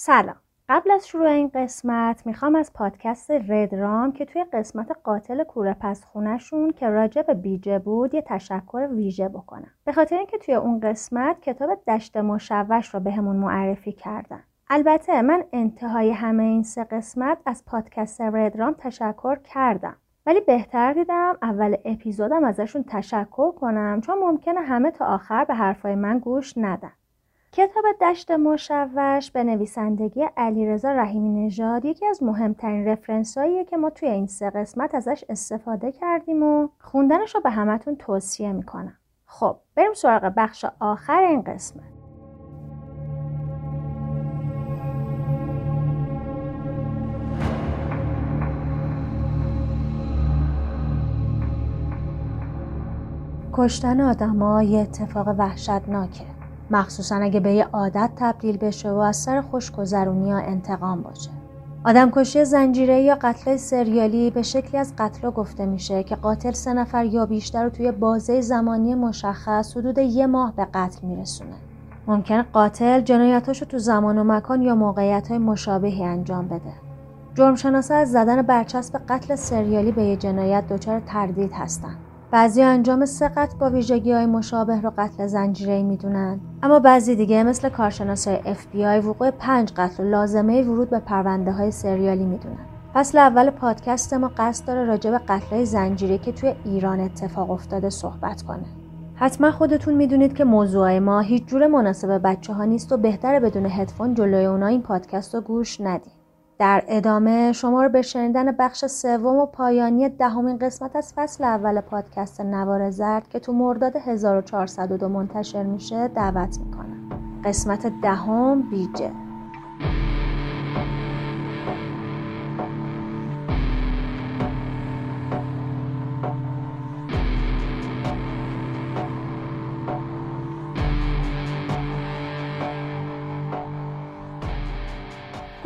سلام. قبل از شروع این قسمت می‌خوام از پادکست ردرام که توی قسمت قاتل کوره پس خونشون که راجع به بیجه بود یه تشکر ویژه بکنم. به خاطر اینکه توی اون قسمت کتاب دشت مشوش رو بهمون معرفی کردن. البته من انتهای همه این سه قسمت از پادکست ردرام تشکر کردم. ولی بهتر دیدم اول اپیزودم ازشون تشکر کنم چون ممکنه همه تا آخر به حرفای من گوش ندن. کتاب دشت مشوش به نویسندگی علیرضا رحیمی نژاد یکی از مهمترین رفرنس که ما توی این سه قسمت ازش استفاده کردیم و خوندنش رو به همتون توصیه می‌کنم. خب بریم سراغ بخش آخر این قسمت. کشتن آدما یه اتفاق وحشتناکه. مخصوصا اگه به یه عادت تبدیل بشه و از سر خوشگذرونی یا انتقام باشه. آدم کشی زنجیره یا قتل سریالی به شکلی از قتل گفته میشه که قاتل سه نفر یا بیشتر رو توی بازه زمانی مشخص حدود یه ماه به قتل میرسونه. ممکن قاتل جنایتاشو تو زمان و مکان یا موقعیت های مشابهی انجام بده. جرمشناسا از زدن برچسب قتل سریالی به یه جنایت دچار تردید هستن. بعضی انجام قتل با ویژگی های مشابه رو قتل زنجیره می‌دونن. اما بعضی دیگه مثل کارشناس های FBI وقوع پنج قتل و لازمه ورود به پرونده های سریالی می‌دونن. فصل اول پادکست ما قصد داره راجع به قتل زنجیره که توی ایران اتفاق افتاده صحبت کنه. حتما خودتون می‌دونید که موضوع ما هیچ جور مناسب بچه ها نیست و بهتره بدون هدفون جلوی اونا این پادکست رو گوش ندید. در ادامه شما رو به شنیدن بخش سوم و پایانی دهمین قسمت از فصل اول پادکست نوار زرد که تو مرداد 1402 منتشر میشه دعوت می‌کنم. قسمت دهم بیجه.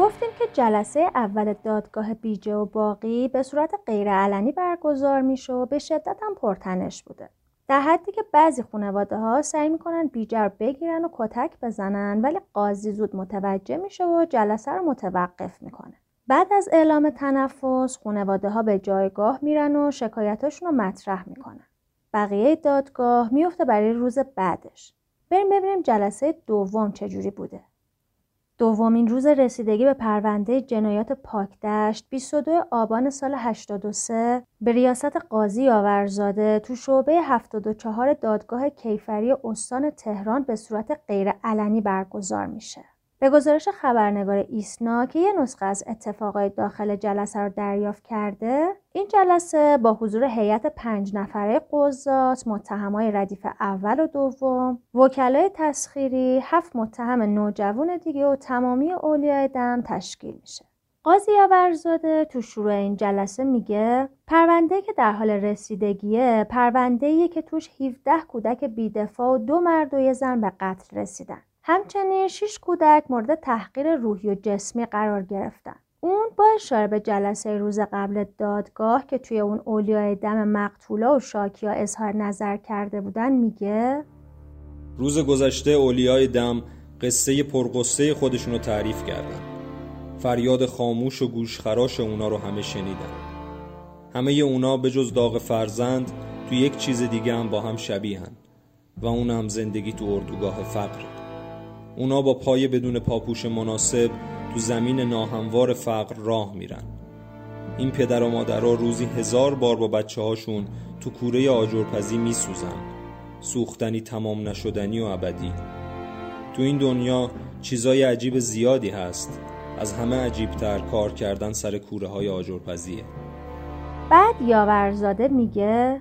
گفتیم که جلسه اول دادگاه بیجه و باقی به صورت غیرعلنی برگزار میشه و به شدت هم پرتنش بوده. در حدی که بعضی خانواده ها سعی می‌کنن بیجه رو بگیرن و کتک بزنن ولی قاضی زود متوجه میشه و جلسه رو متوقف می‌کنه. بعد از اعلام تنفس خانواده ها به جایگاه میرن و شکایتاشون رو مطرح می‌کنن. بقیه دادگاه میفته برای روز بعدش. بریم ببینیم جلسه دوم چجوری بوده. دومین روز رسیدگی به پرونده جنایات پاکدشت 22 آبان سال 83 به ریاست قاضی آورزاده تو شعبه 74 دادگاه کیفری استان تهران به صورت غیرعلنی برگزار میشه. به گزارش خبرنگار ایسنا که یه نسخه از اتفاقای داخل جلسه رو دریافت کرده این جلسه با حضور هیئت پنج نفره قضات متهمای ردیف اول و دوم وکلای تسخیری هفت متهم نوجوان دیگه و تمامی اولیای دم تشکیل میشه قاضی آورزاده تو شروع این جلسه میگه پرونده که در حال رسیدگیه پرونده که توش 17 کودک بیدفاع و دو مرد و یه زن به قتل رسیدن. همچنین 6 کودک مورد تحقیر روحی و جسمی قرار گرفتن. اون با اشاره به جلسه روز قبل دادگاه که توی اون اولیای دم مقتولا و شاکیا اظهار نظر کرده بودن میگه روز گذشته اولیای دم قصه پرقصه خودشونو تعریف کردن. فریاد خاموش و گوشخراش اونا رو همه شنیدن. همه اونا به جز داغ فرزند تو یک چیز دیگه هم با هم شبیهن و اونم زندگی تو اردوگاه فقر. اونا با پای بدون پاپوش مناسب تو زمین ناهموار فقر راه میرن. این پدر و مادرها روزی هزار بار با بچه هاشون تو کوره آجرپزی میسوزن. سوختنی تمام نشدنی و ابدی. تو این دنیا چیزای عجیب زیادی هست. از همه عجیبتر کار کردن سر کوره های آجرپزیه. بعد یاورزاده میگه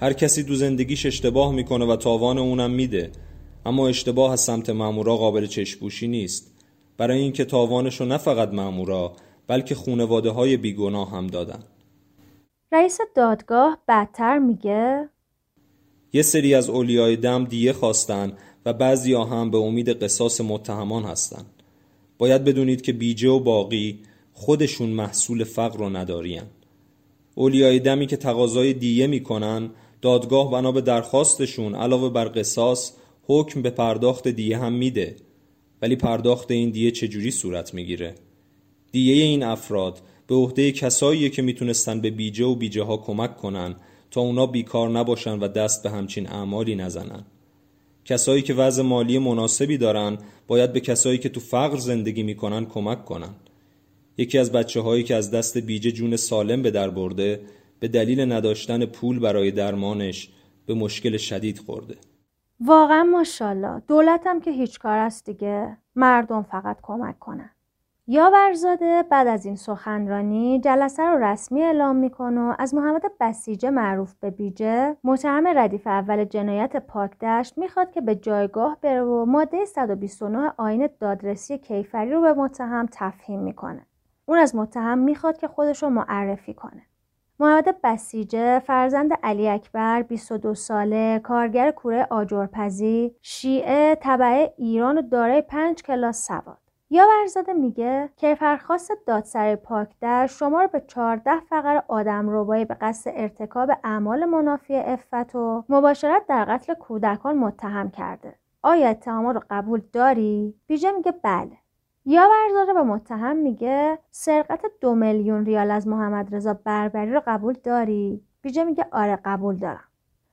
هر کسی تو زندگیش اشتباه می‌کنه و تاوان اونم میده. اما اشتباه از سمت مامورا قابل چشپوشی نیست. برای اینکه تاوانشو نه فقط مامورا بلکه خونواده های بیگناه هم دادن. رئیس دادگاه بدتر میگه؟ یه سری از اولیای دم دیه خواستن و بعضی هم به امید قصاص متهمان هستن. باید بدونید که بیجه و باقی خودشون محصول فقر رو ندارین. اولیای دمی که تقاضای دیه می‌کنن دادگاه بنا به درخواستشون علاوه بر قصاص حکم به پرداخت دیه هم میده. ولی پرداخت این دیه چجوری صورت می‌گیره؟ دیه این افراد به عهده کساییه که می‌تونستن به بیجه و بیجه ها کمک کنن تا اونا بیکار نباشن و دست به همچین اعمالی نزنن. کسایی که وضع مالی مناسبی دارن باید به کسایی که تو فقر زندگی می‌کنن کمک کنن. یکی از بچه هایی که از دست بیجه جون سالم به در برده به دلیل نداشتن پول برای درمانش به مشکل شدید خورده. واقعا ماشاءالله. دولتم که هیچ کار است دیگه. مردم فقط کمک کنن. یاورزاده بعد از این سخنرانی جلسه رو رسمی اعلام می‌کنه و از محمد بسیجه معروف به بیجه. متهم ردیف اول جنایت پاکدشت می‌خواد که به جایگاه بره و ماده 129 آین دادرسی کیفری رو به متهم تفهیم می‌کنه. اون از متهم می‌خواد که خودش رو معرفی کنه. محمد بسیجه فرزند علی اکبر 22 ساله کارگر کوره آجرپزی شیعه طبعه ایران و دارای پنج کلاس سواد. یا ورزاده میگه کیفرخواست دادسر پاکدر شما رو به 14 فقر آدم روبایی به قصد ارتکاب اعمال منافی افت و مباشرت در قتل کودکان متهم کرده. آیا اتهامات رو قبول داری؟ بیجه میگه بله. یا ورزاده به متهم میگه سرقت دو میلیون ریال از محمد رضا بربری رو قبول داری؟ بیجه میگه آره قبول دارم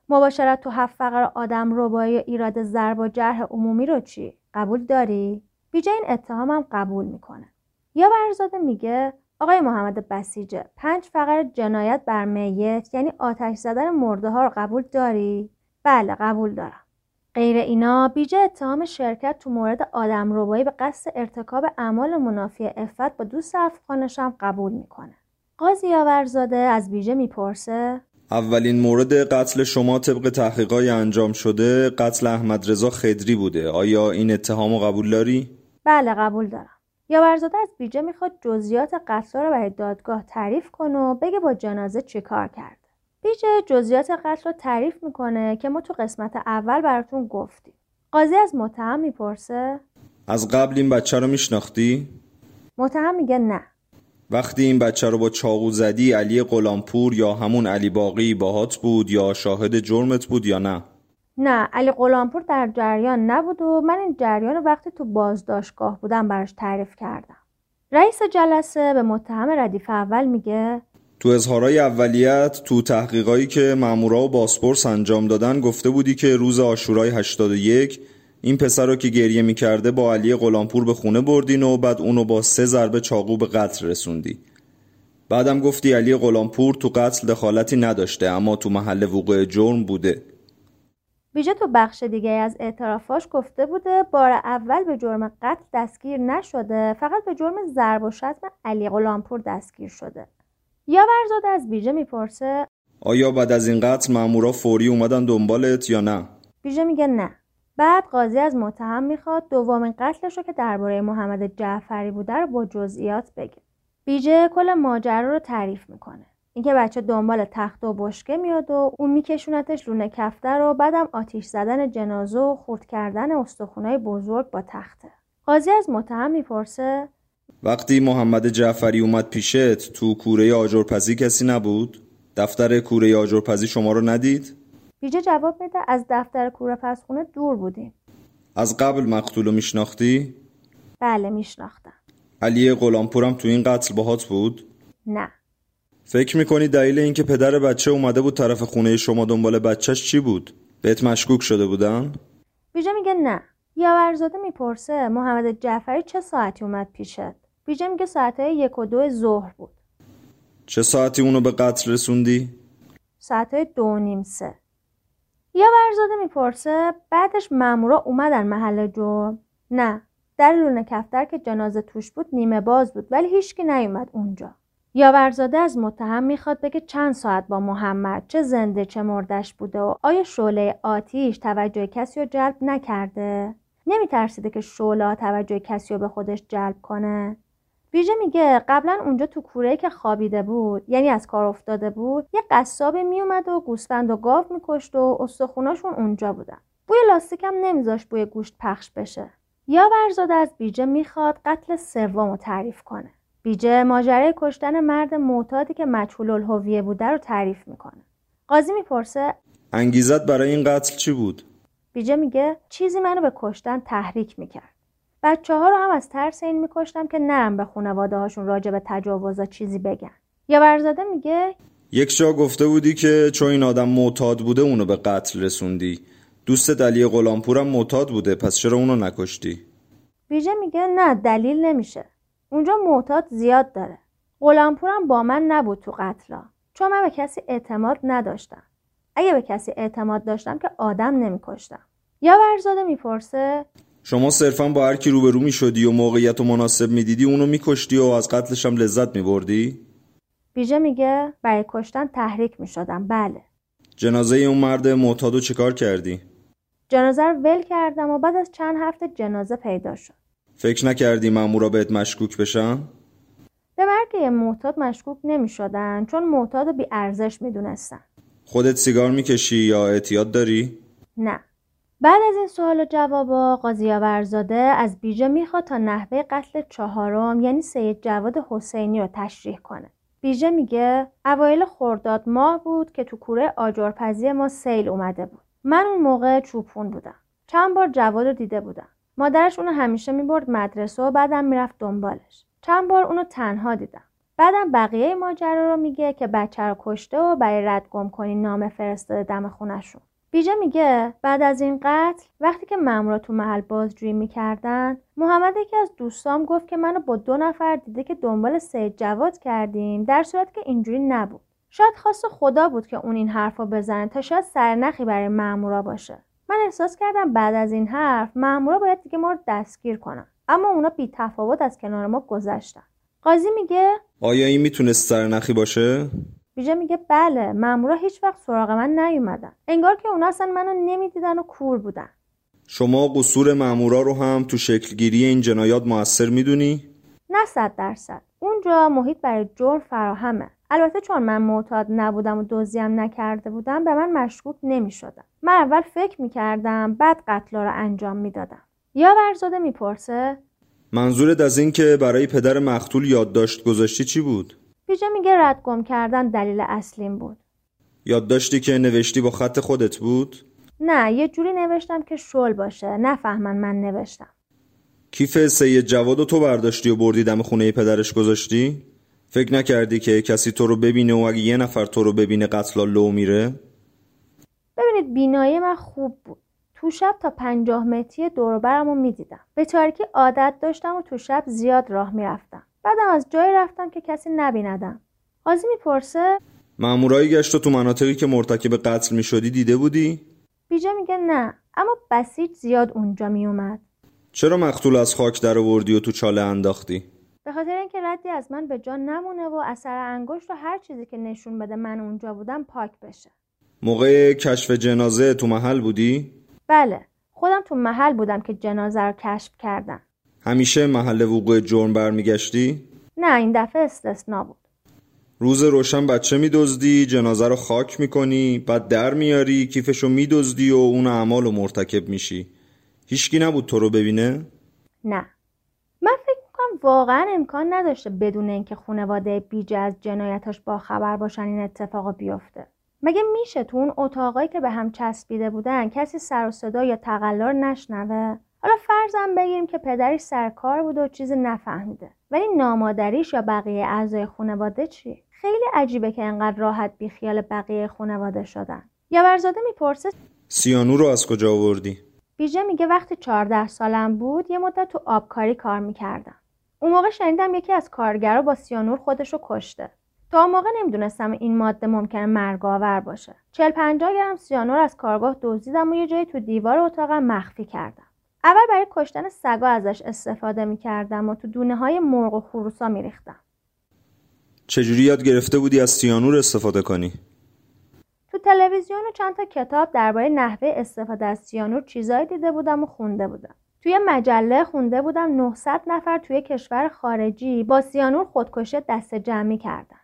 مباشرت تو هفت فقر آدم روبایی و ایراد ضرب و جرح عمومی رو چی؟ قبول داری؟ بیجه این اتهامم قبول می‌کنه یا برزاده میگه آقای محمد بسیجه پنج فقر جنایت بر میت یعنی آتش زدن مرده ها رو قبول داری؟ بله قبول دارم غیر اینا بیجه اتهام شرکت تو مورد آدم روبایی به قصد ارتکاب اعمال منافی افت با دوست افغانش هم قبول می‌کنه قاضی آورزاده از بیجه می‌پرسه اولین مورد قتل شما طبق تحقیقای انجام شده قتل احمد رضا خدری بوده آیا این اتهامو قبول داری؟ بله قبول دارم یا ورزاده از بیجه می‌خواد جزئیات قتل رو برای دادگاه تعریف کنه و بگه با جنازه چی کار کرد. بیجه جزئیات قتل رو تعریف می‌کنه که ما تو قسمت اول براتون گفتیم. قاضی از متهم می‌پرسه از قبل این بچه رو میشناختی؟ متهم میگه نه. وقتی این بچه رو با چاقو زدی علی قلامپور یا همون علی باقی باهات بود یا شاهد جرمت بود یا نه؟ نه علی غلامپور در جریان نبود و من این جریان رو وقتی تو بازداشتگاه بودم براش تعریف کردم رئیس جلسه به متهم ردیف اول میگه تو اظهارای اولیت تو تحقیقایی که مامورا و باسپورس انجام دادن گفته بودی که روز آشورای 81 این پسر رو که گریه می‌کرده با علی غلامپور به خونه بردین و بعد اونو با سه ضربه چاقو به قتل رسوندی. بعدم گفتی علی غلامپور تو قتل دخالتی نداشته اما تو محل وقوع جرم بوده. ویژه تو بخش دیگه از اعترافاش گفته بوده بار اول به جرم قتل دستگیر نشده فقط به جرم ضرب و شتم علی غلامپور دستگیر شده. یا ورزاده از بیژه می‌پرسه؟ آیا بعد از این قتل مامورا فوری اومدن دنبالت یا نه؟ بیژه میگه نه. بعد قاضی از متهم می‌خواد دومین قتلش رو که درباره محمد جعفری بوده رو با جزئیات بگه. بیجه کل ماجرا رو تعریف می‌کنه. اینکه بچه دنبال تخت و بشکه میاد و اون میکشونتش رونه کفتر و بعدم آتیش زدن جنازه و خورد کردن استخونای بزرگ با تخته. قاضی از متهم می‌پرسه وقتی محمد جعفری اومد پیشت تو کوره آجرپزی کسی نبود؟ دفتر کوره آجرپزی شما رو ندید؟ بیجه جواب میده از دفتر کوره پسخونه دور بودیم از قبل مقتولو میشناختی؟ بله میشناختم علی غلامپورم تو این قتل باهات بود؟ نه فکر می‌کنی دلیل اینکه پدر بچه اومده بود طرف خونه شما دنبال بچهش چی بود؟ بهت مشکوک شده بودن؟ بیجه میگه نه یاورزاده می‌پرسه محمد جعفری چه ساعتی اومد پیشت بیجه میگه ساعت یک و دو ظهر بود. چه ساعتی اونو به قتل رسوندی؟ ساعت دو نیم سه. یاورزاده می‌پرسه بعدش مامورا اومدن محل جرم؟ نه در لونه کفتر که جنازه توش بود نیمه باز بود ولی هیچکی نیومد اونجا. یاورزاده از متهم می‌خواد بگه چند ساعت با محمد چه زنده چه مردش بوده و آیا شعله آتیش توجه کسی رو جلب نکرده؟ نمیترسیده که شعله توجه کسی رو به خودش جلب کنه؟ ویژه میگه قبلا اونجا تو کوره که خوابیده بود یعنی از کار افتاده بود یه قصابی میومد و گوسفند و گاو میکشت و استخوناشون اونجا بودن. بوی لاستیک هم نمیذاشت بوی گوشت پخش بشه. یا ورزاده از بیجه می‌خواد قتل سوم رو تعریف کنه. بیجه ماجرای کشتن مرد معتادی که مجهول الهویه بوده رو تعریف می‌کنه. قاضی می‌پرسه انگیزت برای این قتل چی بود؟ بیجه میگه چیزی منو به کشتن تحریک می‌کرد. بچه ها رو هم از ترس این میکشتم که نرم به خانواده هاشون راجع به تجاوزا چیزی بگن. یا ورزاده میگه؟ یک جا گفته بودی که چون این آدم معتاد بوده اونو به قتل رسوندی. دوست دلی غلامپورم معتاد بوده پس چرا اونو نکشتی؟ بیجه میگه نه دلیل نمیشه. اونجا معتاد زیاد داره. غلامپورم با من نبود تو قتلا. چون من به کسی اعتماد نداشتم. اگه به کسی اعتماد داشتم که آدم نمیکشتم. یا ورزاده می‌پرسه؟ شما صرفا با هر کی روبرو می‌شدی و موقعیت و مناسب می‌دیدی اونو میکشتی و از قتلش هم لذت میبردی؟ بیجه میگه برای کشتن تحریک می‌شدم بله جنازه اون مرد معتادو چیکار کردی؟ جنازه رو ول کردم و بعد از چند هفته جنازه پیدا شد فکر نکردی مامورا بهت مشکوک بشن؟ به مرگ معتاد مشکوک نمی شدن چون معتاد بی ارزش می دونستن. خودت سیگار می‌کشی یا اعتیاد داری؟ نه بعد از این سوال و جوابا قاضی ورزاده از بیجه می‌خواد تا نحوه قتل چهارم یعنی سید جواد حسینی رو تشریح کنه. بیجه میگه اوایل خرداد ماه بود که تو کوره آجرپزی ما سیل اومده بود. من اون موقع چوپون بودم. چند بار جواد رو دیده بودم. مادرش اونو همیشه می‌برد مدرسه و بعدم می‌رفت دنبالش. چند بار اونو تنها دیدم. بعدم بقیه ماجرا رو میگه که بچه رو کشته و برای رد گم کنی نامه فرستاده دم خونشون بیجه میگه بعد از این قتل وقتی که مامورا تو محل بازجویی می‌کردن محمد یکی از دوستام گفت که منو با دو نفر دیده که دنبال سید جواد کردیم در صورت که اینجوری نبود. شاید خواست خدا بود که اون این حرفو بزنه تا شاید سرنخی برای مامورا باشه. من احساس کردم بعد از این حرف مامورا باید دیگه ما رو دستگیر کنن اما اونا بی تفاوت از کنار ما گذشتن. قاضی میگه آیا این می‌تونست سرنخی باشه؟ بیجه میگه بله مامورا هیچ وقت سراغ من نیومدن. انگار که اونا اصلا منو نمی‌دیدن و کور بودن. شما قصور مامورا رو هم تو شکلگیری این جنایات موثر می‌دونی؟ نه صد درصد. اونجا محیط برای جرم فراهمه. البته چون من معتاد نبودم و دزدیم نکرده بودم به من مشکوک نمی‌شدم من اول فکر می‌کردم بعد قتلا رو انجام می‌دادم. یا ورزاده می‌پرسه؟ منظورت از این که برای پدر مقتول یادداشت گذاشتی چی بود؟ بیجه میگه رد گم کردن دلیل اصلیم بود یادداشتی که نوشتی با خط خودت بود؟ نه یه جوری نوشتم که شل باشه نفهمن من نوشتم کیف سید جواد و تو برداشتی و بردی دم خونه پدرش گذاشتی؟ فکر نکردی که کسی تو رو ببینه و اگه یه نفر تو رو ببینه قتلا لو میره؟ ببینید بینایی من خوب بود تو شب تا پنجاه متری دوروبرم رو می‌دیدم به تاریکی عادت داشتم و تو شب زیاد راه می‌رفتم بعدم از جایی رفتم که کسی نبیندم قاضی می‌پرسه مامورایی گشت تو مناطقی که مرتکب قتل می‌شدی دیده بودی؟ بیجه میگه نه اما بسیج زیاد اونجا میومد چرا مقتول از خاک در آوردی و تو چاله انداختی؟ به خاطر اینکه ردی از من به جا نمونه و اثر انگشت و هر چیزی که نشون بده من اونجا بودم پاک بشه موقع کشف جنازه تو محل بودی؟ بله خودم تو محل بودم که جنازه رو کشف کردم همیشه محل وقوع جرم برمیگشتی؟ نه این دفعه استثنا بود. روز روشن بچه میدزدی جنازه رو خاک می‌کنی بعد در میاری کیفشو میدزدی و اون اعمال رو مرتکب میشی. هیچکی نبود تو رو ببینه؟ نه. من فکر می‌کنم واقعا امکان نداشته بدون اینکه خانواده بیجه از جنایتاش با خبر باشن این اتفاق بیفته. مگه میشه تو اون اتاقایی که به هم چسبیده بودن کسی سر و صدا یا تقلر نشنوه؟ حالا فرضم بگیریم که پدرش سر کار بوده و چیزی نفهمیده. ولی نامادریش یا بقیه اعضای خانواده چی؟ خیلی عجیبه که انقدر راحت بیخیال بقیه خانواده شدن. یا ورزاده می‌پرسه سیانو رو از کجا آوردی؟ بیژه میگه وقتی 14 سالم بود یه مدت تو آبکاری کار می‌کردم. اون موقع شنیدم یکی از کارگرا با سیانور خودش رو کشته. تا موقع نمی‌دونستم این ماده ممکنه مرگاور باشه. چل پنجاه گرم سیانور از کارگاه دزدیدم و یه جایی تو دیوار اتاقم مخفی کردم. اول برای کشتن سگا ازش استفاده می‌کردم و تو دونه های مرغ و خروسا میریختم. چجوری یاد گرفته بودی از سیانور استفاده کنی؟ تو تلویزیون و چند تا کتاب درباره نحوه استفاده از سیانور چیزایی دیده بودم و خونده بودم. توی مجله خونده بودم 900 نفر توی کشور خارجی با سیانور خودکشی دست جمعی کردن.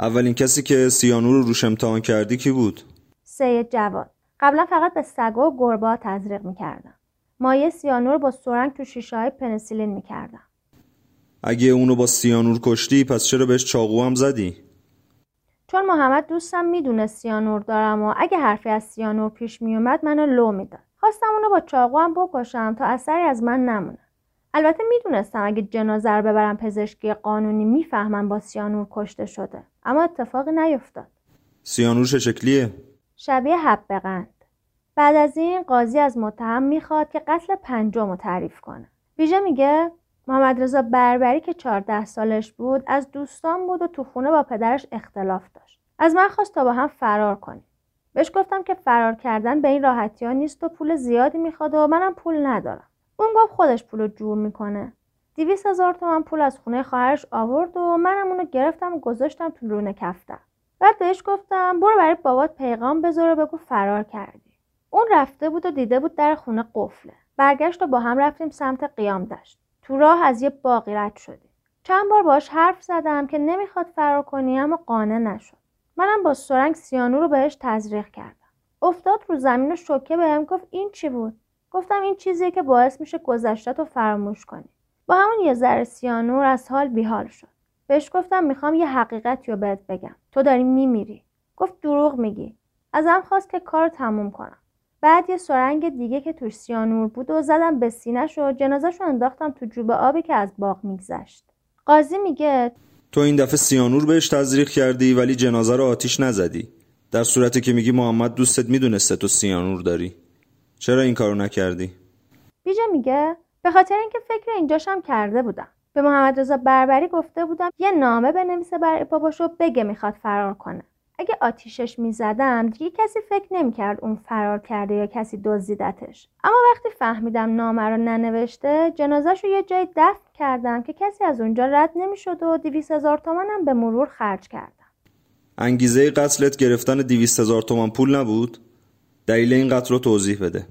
اولین کسی که سیانور رو روش امتحان کردی کی بود؟ سید جواد. قبلا فقط به سگا و گربه تزریق می‌کردم. مایه سیانور با سرنگ تو شیشه های پنسیلین می‌کردم. اگه اونو با سیانور کشتی پس چرا بهش چاقو هم زدی؟ چون محمد دوستم می‌دونه سیانور دارم و اگه حرفی از سیانور پیش میومد منو لو می‌داد. خواستم اونو با چاقو هم بکشم تا اثری از من نمونه. البته می‌دونستم اگه جنازه رو ببرم پزشکی قانونی می‌فهمم با سیانور کشته شده. اما اتفاقی نیفتاد سیانور چه شکلیه؟ شبیه حب بعد از این قاضی از متهم می‌خواد که قتل پنجم رو تعریف کنه. ویژه میگه محمد رضا بربری که 14 سالش بود از دوستان بود و تو خونه با پدرش اختلاف داشت. از من خواست تا با هم فرار کنیم. بهش گفتم که فرار کردن به این راحتی ها نیست و پول زیادی می‌خواد و منم پول ندارم. اون گفت خودش پول رو جور می‌کنه. دیویس هزار تومن پول از خونه خواهرش آورد و منم اونو گرفتم و گذاشتم تو رونه کفتم بعد بهش گفتم برو برای بابات پیغام بذار و بگو فرار کردی. اون رفته بود و دیده بود در خونه قفله. برگشت و با هم رفتیم سمت قیام داشت تو راه از یه باقی رد شدیم. چند بار باش حرف زدم که نمی‌خواد فرار کنی اما قانع نشد. منم با سرنگ سیانو رو بهش تزریق کردم. افتاد رو زمین و شوکه بهم گفت این چی بود؟ گفتم این چیزیه که باعث میشه گذشتت رو فراموش کنی. با همون یه ذره سیانور از حال بیحال شد. بهش گفتم می‌خوام یه حقیقتی رو بهت بگم. تو داری میمیری. گفت دروغ میگی. ازم خواست که کار تموم کنم. بعد یه سرنگ دیگه که توش سیانور بود و زدم به سینهش و جنازش رو انداختم تو جوب آبی که از باغ میگذشت. قاضی میگه تو این دفعه سیانور بهش تزریق کردی ولی جنازه رو آتیش نزدی. در صورتی که میگی محمد دوستت می‌دونسته تو سیانور داری. چرا این کارو نکردی؟ بیجه میگه به خاطر اینکه فکر اینجاشم کرده بودم. به محمد رضا بربری گفته بودم یه نامه بنویسه برای باباشو بگه می‌خواد فرار کنه. اگه آتیشش می‌زدم دیگه کسی فکر نمی‌کرد اون فرار کرده یا کسی دزدیدتش. اما وقتی فهمیدم نامه رو ننوشته جنازش رو یه جای دفن کردم که کسی از اونجا رد نمی‌شد و دیویس هزار تومنم به مرور خرج کردم. انگیزه قتلت گرفتن دیویس هزار تومن پول نبود؟ دلیل این قتل رو توضیح بده.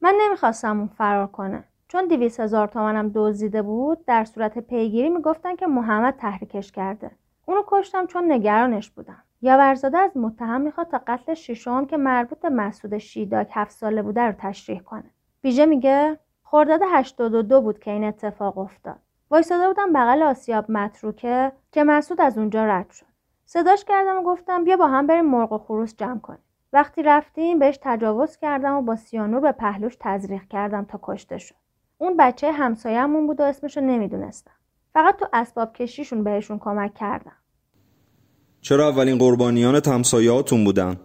من نمی‌خواستم اون فرار کنه. چون دیویس هزار تومنم دزدیده بود در صورت پیگیری می‌گفتن که محمد تحریکش کرده. اونو کشتم چون نگرانش بودم. یاورزاده از متهم می‌خواد تا قتل ششم که مربوط به مسعود شیداک هفت ساله بوده رو تشریح کنه. بیژه میگه خرداد 82 بود که این اتفاق افتاد. وایساده بودم بغل آسیاب متروکه که مسعود از اونجا رد شد. صداش کردم و گفتم بیا با هم بریم مرغ و خروس جمع کنیم. وقتی رفتیم بهش تجاوز کردم و با سیانور به پهلوش تزریق کردم تا کشته شد. اون بچه همسایه‌مون بود و اسمشو نمی‌دونستم. فقط تو اسباب کشیشون بهشون کمک کردم. چرا اولین قربانیان همسایه‌هاتون بودن؟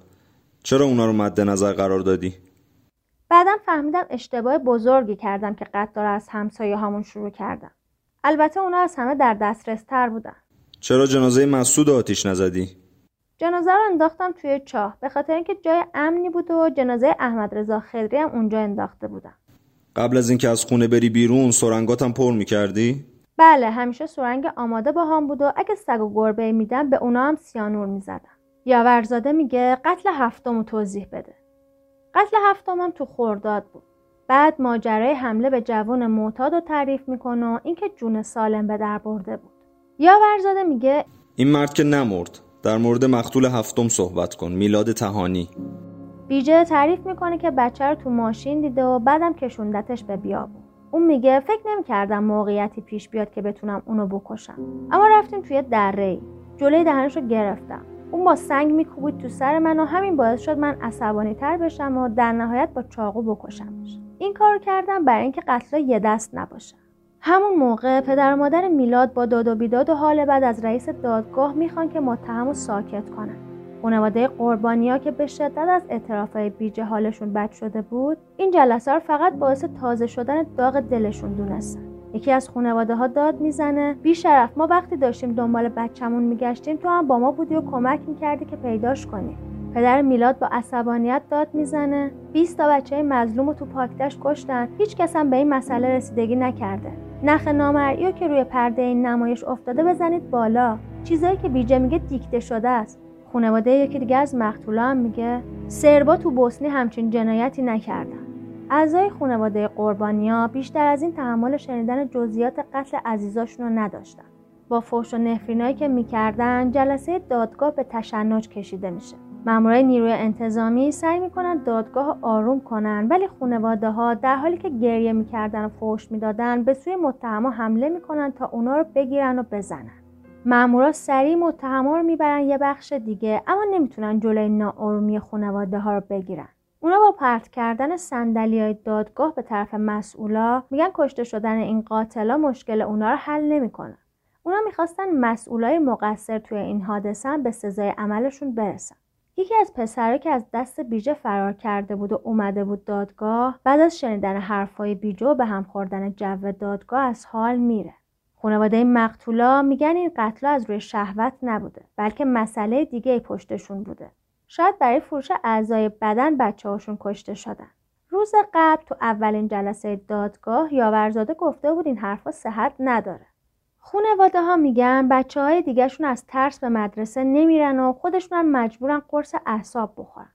چرا اونا رو مد نظر قرار دادی؟ بعدم فهمیدم اشتباه بزرگی کردم که را از همسایه همون شروع کردم البته اونا از همه در دسترس تر بودن. چرا جنازه مسعود آتیش نزدی؟ جنازه رو انداختم توی چاه. به خاطر اینکه جای امنی بود و جنازه احمد رضا خدری هم اونجا انداخته بودم قبل از اینکه از خونه بری بیرون سرنگاتم پر می‌کردی؟ بله همیشه سرنگ آماده با هم بود و اگه سگ و گربه میدم به اونا هم سیانور می‌زدم یاورزاده میگه قتل هفتم رو توضیح بده. قتل هفتمم تو خورداد بود. بعد ماجرای حمله به جوان معتاد رو تعریف می‌کنه و اینکه جون سالم به در برده بود. یا ورزاده میگه این مرد که نمرد. در مورد مقتول هفتم صحبت کن. میلاد تهانی. بیجه تعریف می‌کنه که بچه رو تو ماشین دیده و بعدم کشوندتش به بیابون. اون میگه فکر نمی‌کردم موقعیتی پیش بیاد که بتونم اونو بکشم. اما رفتیم توی دره. جلوی دهنش رو گرفتم. اون با سنگ میکوبید تو سر من و همین باعث شد من عصبانی تر بشم و در نهایت با چاقو بکشمش. این کار کردم برای اینکه قتل یه دست نباشه. همون موقع پدر و مادر میلاد با داد و بیداد و حال بعد از رئیس دادگاه می‌خوان که متهم ساکت کنن. خانواده قربانیا که به شدت از اعترافهای بیجه حالشون بد شده بود این جلسه رو فقط باعث تازه شدن داغ دلشون دونستن یکی از خانواده ها داد می‌زنه بی شرف ما وقتی داشتیم دنبال بچهمون میگشتیم تو هم با ما بودی و کمک می‌کردی که پیداش کنی. پدر میلاد با عصبانیت داد می‌زنه 20 تا بچه مظلوم رو تو پاکتش کشتن هیچ کس هم به این مسئله رسیدگی نکرده. نخ نامرئی که روی پرده این نمایش افتاده بزنید بالا. چیزایی که بیجه میگه دیکته شده است. خانواده یکی دیگه از مقتولا هم میگه سربا تو بوسنی همچین جنایتی نکردن. اعضای خانواده قربانیا بیشتر از این تحمل شنیدن جزئیات قتل عزیزاشون رو نداشتن. با فوش و نفرینایی که می‌کردن جلسه دادگاه به تشنج کشیده میشه. مامورای نیروی انتظامی سعی می‌کنن دادگاه آروم کنن ولی خانواده ها در حالی که گریه می‌کردن و فوش می‌دادن به سوی متهما حمله می‌کنن تا اونا رو بگیرن و بزنن. مامورا سریع متهما رو می‌برن یه بخش دیگه اما نمی‌تونن جلوی ناآرومی خانواده ها رو بگیرن. اونا با پرت کردن سندلی های دادگاه به طرف مسئولا میگن کشته شدن این قاتلا مشکل اونا رو حل نمی‌کنن. اونا می‌خواستن مسئولای مقصر توی این حادثه به سزای عملشون برسن. یکی از پسرها که از دست بیجه فرار کرده بود و اومده بود دادگاه بعد از شنیدن حرفهای بیجه به هم خوردن جو دادگاه از حال میره. خانواده مقتولا میگن این قتل از روی شهوت نبوده بلکه مسئله دیگه پشتشون بوده. شاید برای فروش اعضای بدن بچه هاشون کشته شدن. روز قبل تو اولین جلسه دادگاه یاورزاده گفته بود این حرفا صحت نداره. خونواده ها میگن بچه های دیگهشون از ترس به مدرسه نمیرن و خودشون هم مجبورن قرص احساب بخورن.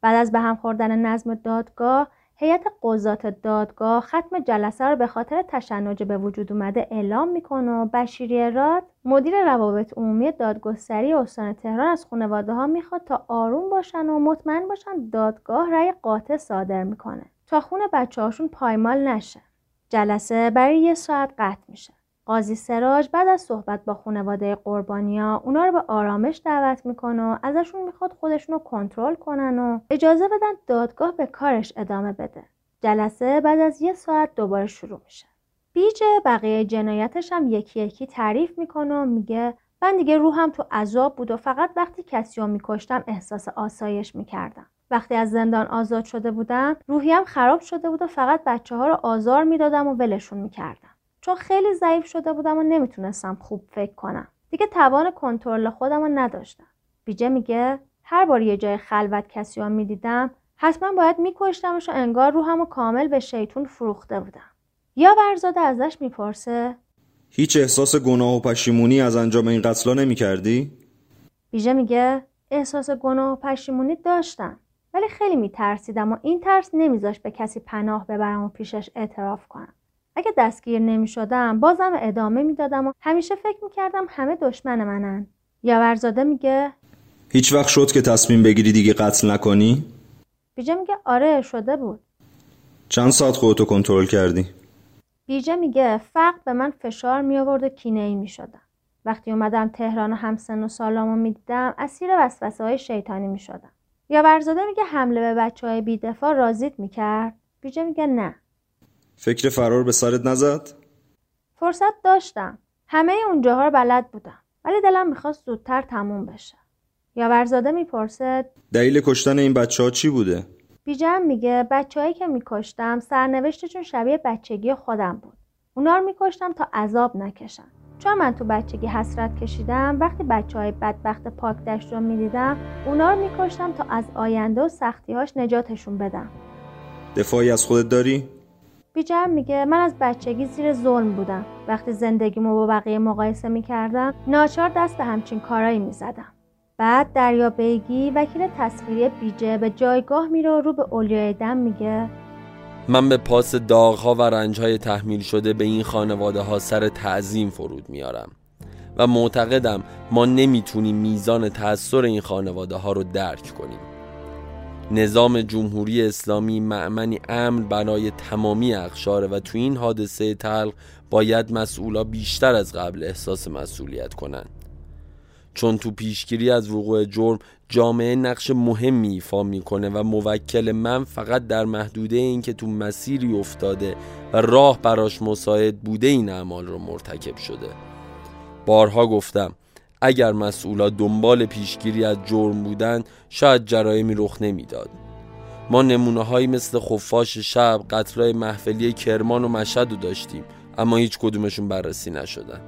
بعد از به هم خوردن نظم دادگاه هیئت قضات دادگاه ختم جلسه رو به خاطر تشنج به وجود اومده اعلام می‌کنه و بشیری راد مدیر روابط عمومی دادگستری استان تهران از خانواده ها می‌خواد تا آروم باشن و مطمئن باشن دادگاه رأی قاطع صادر می‌کنه تا خون بچه هاشون پایمال نشه. جلسه برای یه ساعت قطع میشه. قاضی سراج بعد از صحبت با خانواده قربانیا اونا رو به آرامش دعوت می‌کنه و ازشون می‌خواد خودشون رو کنترل کنن و اجازه بدن دادگاه به کارش ادامه بده. جلسه بعد از یه ساعت دوباره شروع میشه. بیجه بقیه جنایتش هم یکی یکی تعریف می‌کنه و میگه من دیگه روحم تو عذاب بود و فقط وقتی کسی رو میکشتم احساس آسایش می‌کردم. وقتی از زندان آزاد شده بودم روحیم خراب شده بود و فقط بچه ها رو آزار می‌دادم و ولشون می‌کردم. چون خیلی ضعیف شده بودم و نمی‌تونستم خوب فکر کنم. دیگه توان کنترل خودم رو نداشتم. بیجه میگه هر بار یه جای خلوت کسی رو می‌دیدم حتما باید میکشتمش و انگار روحم و کامل به شیطون فروخته بودم. یا ورزاده ازش می‌پرسه هیچ احساس گناه و پشیمونی از انجام این قتلا نمی‌کردی؟ بیجه میگه احساس گناه و پشیمونی داشتم ولی خیلی میترسیدم و این ترس نمیذاش به کسی پناه ببرم و پیشش اعتراف کنم. اگه دستگیر نمی شدم بازم ادامه می‌دادم و همیشه فکر می‌کردم همه دشمن منن یاورزاده میگه هیچ وقت شد که تصمیم بگیری دیگه قتل نکنی؟ بیجه میگه آره شده بود چند ساعت خودتو کنترل کردی؟ بیجه میگه فقط به من فشار می آورد و کینه ای می شدم. وقتی اومدم تهران و همسن و سالامو می دیدم اسیر وسوسه های شیطانی می شدم. یا ورزاده میگه حمله به بچه های بیدفاع رازید می کرد. بیجه میگه نه. فکر فرار به سرت نزد؟ فرصت داشتم. همه اونجاها رو بلد بودم. ولی دلم می‌خواست زودتر تموم بشه. یا ورزاده می‌پرسد دلیل کشتن این بچه ها چی بوده؟ بیجم میگه بچههایی که میکشتم سرنوشتشون شبیه بچگی خودم بود. اونا رو میکشتم تا عذاب نکشن. چون من تو بچگی حسرت کشیدم وقتی بچه های بدبخت پاک دشت رو می‌دیدم اونا رو میکشتم تا از آینده و سختیهاش نجاتشون بدم. دفاعی از خودت داری؟ بیجم میگه من از بچگی زیر ظلم بودم. وقتی زندگیمو با بقیه مقایسه می‌کردم ناچار دست به همچین کارایی می‌زدم. بعد دریا بیگی وکیل تصویری بیجه به جایگاه میره و رو به اولیای دم میگه من به پاس داغها و رنجهای تحمیل شده به این خانواده ها سر تعظیم فرود میارم. و معتقدم ما نمی‌تونیم میزان تأثیر این خانواده ها رو درک کنیم. نظام جمهوری اسلامی معمنی امن برای تمامی اخشاره و تو این حادثه تلق باید مسئولا بیشتر از قبل احساس مسئولیت کنند. چون تو پیشگیری از وقوع جرم جامعه نقش مهمی ایفا می‌کنه و موکل من فقط در محدوده اینکه تو مسیری افتاده و راه براش مساعد بوده این اعمال رو مرتکب شده. بارها گفتم اگر مسئولا دنبال پیشگیری از جرم بودن شاید جرایمی رخ نمی‌داد. ما نمونه هایی مثل خفاش شب قطرهای محفلی کرمان و مشهد رو داشتیم اما هیچ کدومشون بررسی نشدن.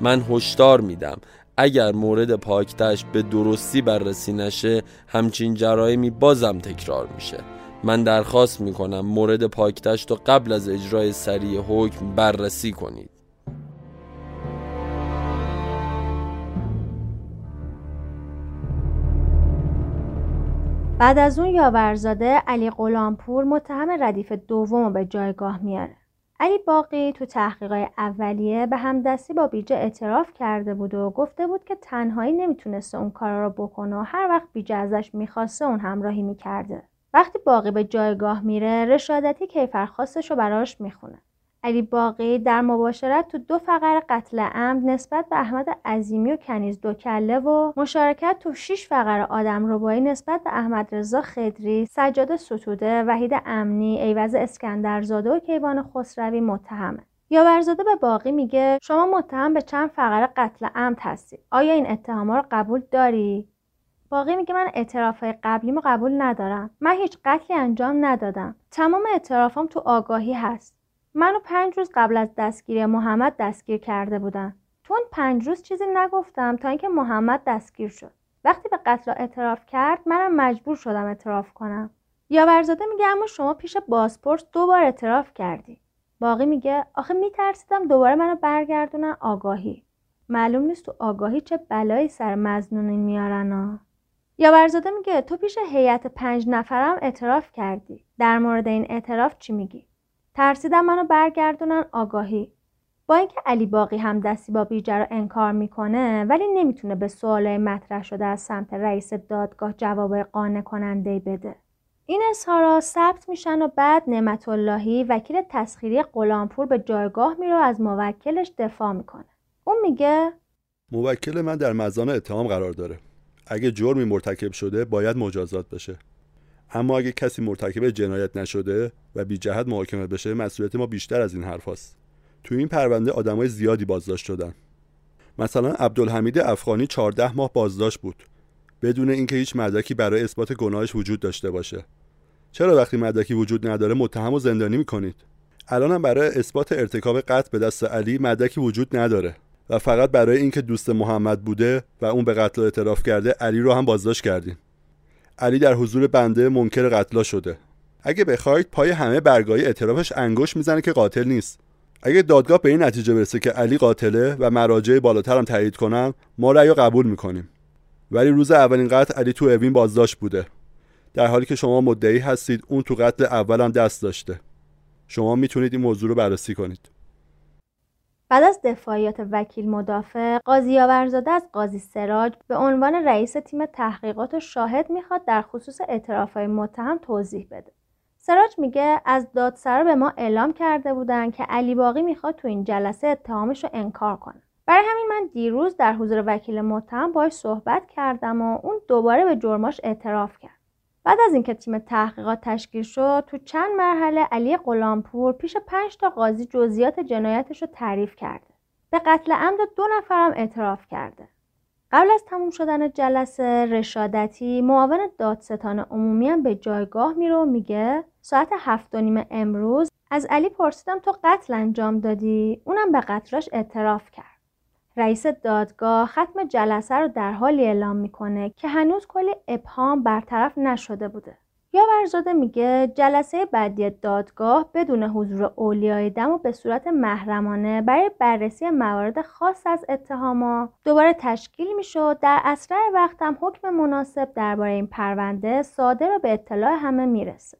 من هشدار میدم اگر مورد پاکتش به درستی بررسی نشه همچین جرایمی بازم تکرار میشه. من درخواست می‌کنم مورد پاکتشت رو قبل از اجرای سریع حکم بررسی کنید. بعد از اون یاورزاده علی غلامپور متهم ردیف دوم به جایگاه میاره. علی باقی تو تحقیقات اولیه به همدستی با بیجه اعتراف کرده بود و گفته بود که تنهایی نمی‌تونسته اون کارا رو بکنه و هر وقت بیجه ازش می‌خواسته اون همراهی می‌کرده. وقتی باقی به جایگاه میره رشادتی کیفرخواستش رو براش می‌خونه. علی باقی در مباشرت تو دو فقر قتل عمد نسبت به احمد عظیمی و کنیز دو کله و مشارکت تو شش فقر آدم ربایی نسبت به احمد رضا خدری، سجاد ستوده، وحید امنی، ایوز اسکندرزاده و کیوان خسروی متهمه. یاورزاده به باقی میگه شما متهم به چند فقر قتل عمد هستید. آیا این اتهام رو قبول داری؟ باقی میگه من اعترافهای قبلیمو قبول ندارم. من هیچ قتلی انجام ندادم. تمام اعترافام تو آگاهی هست. منو پنج روز قبل از دستگیری محمد دستگیر کرده بودن. تو اون پنج روز چیزی نگفتم تا اینکه محمد دستگیر شد. وقتی به قتل اعتراف کرد منم مجبور شدم اعتراف کنم. یاورزاده میگه اما شما پیش بازپرس دو بار اعتراف کردی. باقی میگه آخه میترسیدم دوباره منو برگردونن آگاهی. معلوم نیست تو آگاهی چه بلایی سر مزنونین میارن ها. یاورزاده میگه تو پیش هیئت پنج نفرم اعتراف کردی. در مورد این اعتراف چی میگی؟ ترسیدم منو برگردونن آگاهی. با اینکه علی باقی هم دستی با بیجه رو انکار می‌کنه ولی نمی‌تونه به سوالای مطرح شده از سمت رئیس دادگاه جواب قانع کننده بده. این اظهارا ثبت میشن و بعد نعمت اللهی وکیل تسخیری غلامپور به جایگاه میره از موکلش دفاع می‌کنه. اون میگه موکل من در مزان اتهام قرار داره. اگه جرمی مرتکب شده باید مجازات بشه. اما اگه کسی مرتکب جنایت نشده و بی جهت محاکمه بشه مسئولیت ما بیشتر از این حرف هست. توی این پرونده آدمای زیادی بازداشت شدن. مثلا عبدالحمید افغانی 14 ماه بازداشت بود. بدون اینکه هیچ مدرکی برای اثبات گناهش وجود داشته باشه. چرا وقتی مدرکی وجود نداره متهم و زندانی می‌کنید؟ الانم برای اثبات ارتکاب قتل به دست علی مدرکی وجود نداره. و فقط برای اینکه دوست محمد بوده و اون به قتل اعتراف کرده علی رو هم بازداشت کردیم. علی در حضور بنده منکر قتلا شده. اگه بخواید پای همه برگاهی اعترافش انگوش می‌زنه که قاتل نیست. اگه دادگاه به این نتیجه برسه که علی قاتله و مراجع بالاتر هم تایید کنن ما رأی قبول می‌کنیم. ولی روز اولین قتل علی تو اوین بازداشت بوده. در حالی که شما مدعی هستید اون تو قتل اولم دست داشته. شما می‌تونید این موضوع رو بررسی کنید. بعد از دفاعیات وکیل مدافع قاضی آورزاده از قاضی سراج به عنوان رئیس تیم تحقیقات و شاهد می‌خواد در خصوص اعترافهای متهم توضیح بده. سراج میگه از دادسرا به ما اعلام کرده بودن که علی باقی می‌خواد تو این جلسه اتهامش رو انکار کنه. برای همین من دیروز در حضور وکیل متهم باش صحبت کردم و اون دوباره به جرماش اعتراف کرد. بعد از اینکه تیم تحقیقات تشکیل شد تو چند مرحله علی غلامپور پیش پنج تا قاضی جزئیات جنایتش رو تعریف کرده. به قتل عمد دو نفرم اعتراف کرده. قبل از تموم شدن جلسه رشادتی معاون دادستان عمومی هم به جایگاه میره و میگه ساعت هفت و نیم امروز از علی پرسیدم تو قتل انجام دادی؟ اونم به قتلاش اعتراف کرد. رئیس دادگاه ختم جلسه رو در حالی اعلام می‌کنه که هنوز کلی ابهام برطرف نشده بوده. یا ورزاده میگه جلسه بعدی دادگاه بدون حضور اولیای دم و به صورت محرمانه برای بررسی موارد خاص از اتهاما دوباره تشکیل می‌شد در اسرع وقت هم حکم مناسب درباره این پرونده صادر و به اطلاع همه می‌رسه.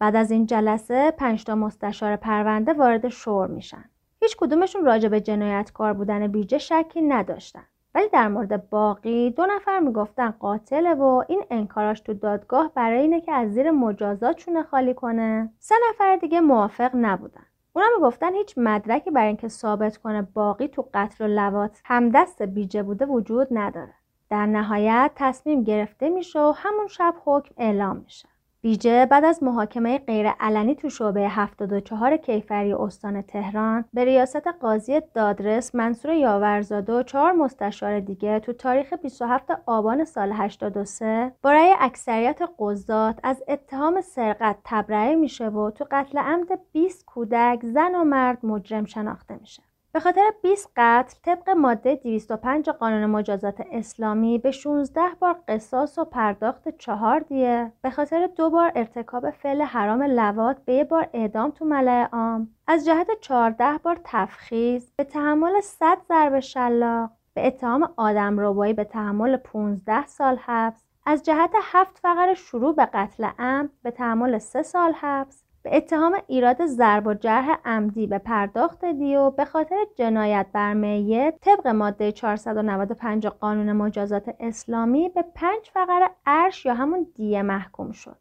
بعد از این جلسه پنج تا مستشار پرونده وارد شور میشن. هیچ کدومشون راجع به جنایتکار بودن بیجه شکی نداشتن. ولی در مورد باقی دو نفر می‌گفتن قاتله و این انکاراش تو دادگاه برای اینه که از زیر مجازات چونه خالی کنه. سه نفر دیگه موافق نبودن. اونا می‌گفتن هیچ مدرکی برای اینکه ثابت کنه باقی تو قتل و لوات همدست بیجه بوده وجود نداره. در نهایت تصمیم گرفته میشه و همون شب حکم اعلام میشه. بیجه بعد از محاکمه غیرعلنی تو شعبه 74 کیفری استان تهران به ریاست قاضی دادرس منصور یاورزاده و چهار مستشار دیگه تو تاریخ 27 آبان سال 83 برای اکثریت قضات از اتهام سرقت تبرئه میشه و تو قتل عمد 20 کودک زن و مرد مجرم شناخته میشه. به خاطر 20 قتل طبق ماده 205 قانون مجازات اسلامی به 16 بار قصاص و پرداخت چهار دیه. به خاطر دو بار ارتکاب فعل حرام لوات به یه بار اعدام تو ملع عام. از جهت 14 بار تفخیز به تحمل 100 ضرب شلاق. به اتهام آدم روبایی به تحمل 15 سال حبس. از جهت هفت فقر شروع به قتل عمد به تحمل 3 سال حبس. به اتهام ایراد ضرب و جرح عمدی به پرداخت دیو به خاطر جنایت بر میت طبق ماده 495 قانون مجازات اسلامی به پنج فقر عرش یا همون دیه محکوم شد.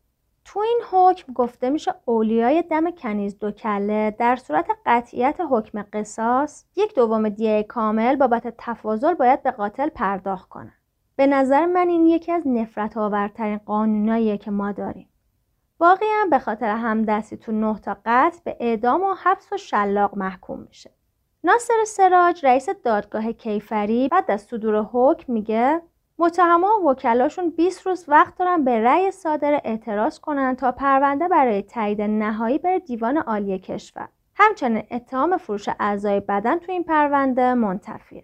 تو این حکم گفته میشه اولیای دم کنیز دو کله در صورت قطعیت حکم قصاص یک دوم دیه کامل بابت تفاضل باید به قاتل پرداخت کنن. به نظر من این یکی از نفرت آورترین قانوناییه که ما داریم. باقی هم به خاطر همدستی تو نه تا قتل به اعدام و حبس و شلاق محکوم میشه. ناصر سراج رئیس دادگاه کیفری بعد از صدور حکم میگه متهما و وکلاشون 20 روز وقت دارن به رأی صادر اعتراض کنن تا پرونده برای تایید نهایی بره دیوان عالی کشور. همچنین اتهام فروش اعضای بدن تو این پرونده منتفیه.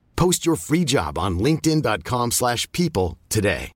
Post your free job on linkedin.com/people today.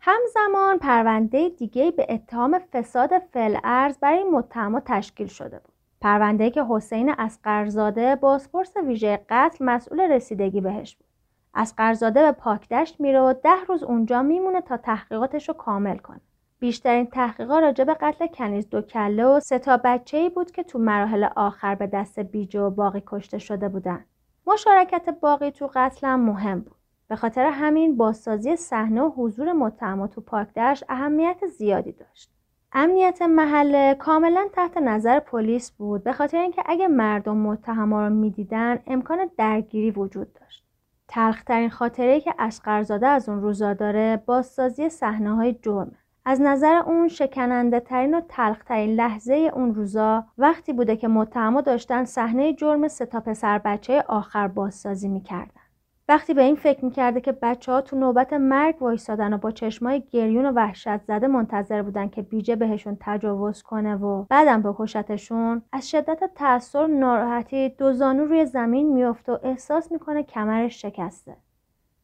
همزمان پرونده دیگه به اتهام فساد فعل ارز برای متهما تشکیل شده بود. پرونده که حسین اسقرزاده بازپرس ویژه قتل مسئول رسیدگی بهش بود. اسقرزاده به پاکدشت میره و ده روز اونجا میمونه تا تحقیقاتش رو کامل کنه. بیشترین تحقیقا راجع به قتل کنیز دو کله و سه تا بچه ای بود که تو مراحل آخر به دست بیجه و باقی کشته شده بودن. مشارکت باقی تو قتل هم مهم بود. به خاطر همین بازسازی صحنه و حضور متهما تو پاکدشت اهمیت زیادی داشت. امنیت محله کاملا تحت نظر پلیس بود به خاطر اینکه اگه مردم متهما رو می‌دیدن امکان درگیری وجود داشت. تلخترین خاطره که اشقرزاده از اون روزا داره بازسازی صحنه های. از نظر اون شکننده ترین و تلخ ترین لحظه اون روزا وقتی بوده که متهما داشتن صحنه جرم سه تا پسر بچه آخر بازسازی می‌کردن. وقتی به این فکر می‌کرده که بچه ها تو نوبت مرگ وایستادن و با چشمای گریون و وحشت زده منتظر بودن که بیجه بهشون تجاوز کنه و بعدم بکشتشون از شدت تأثیر ناراحتی دو زانو روی زمین میفته و احساس می‌کنه کمرش شکسته.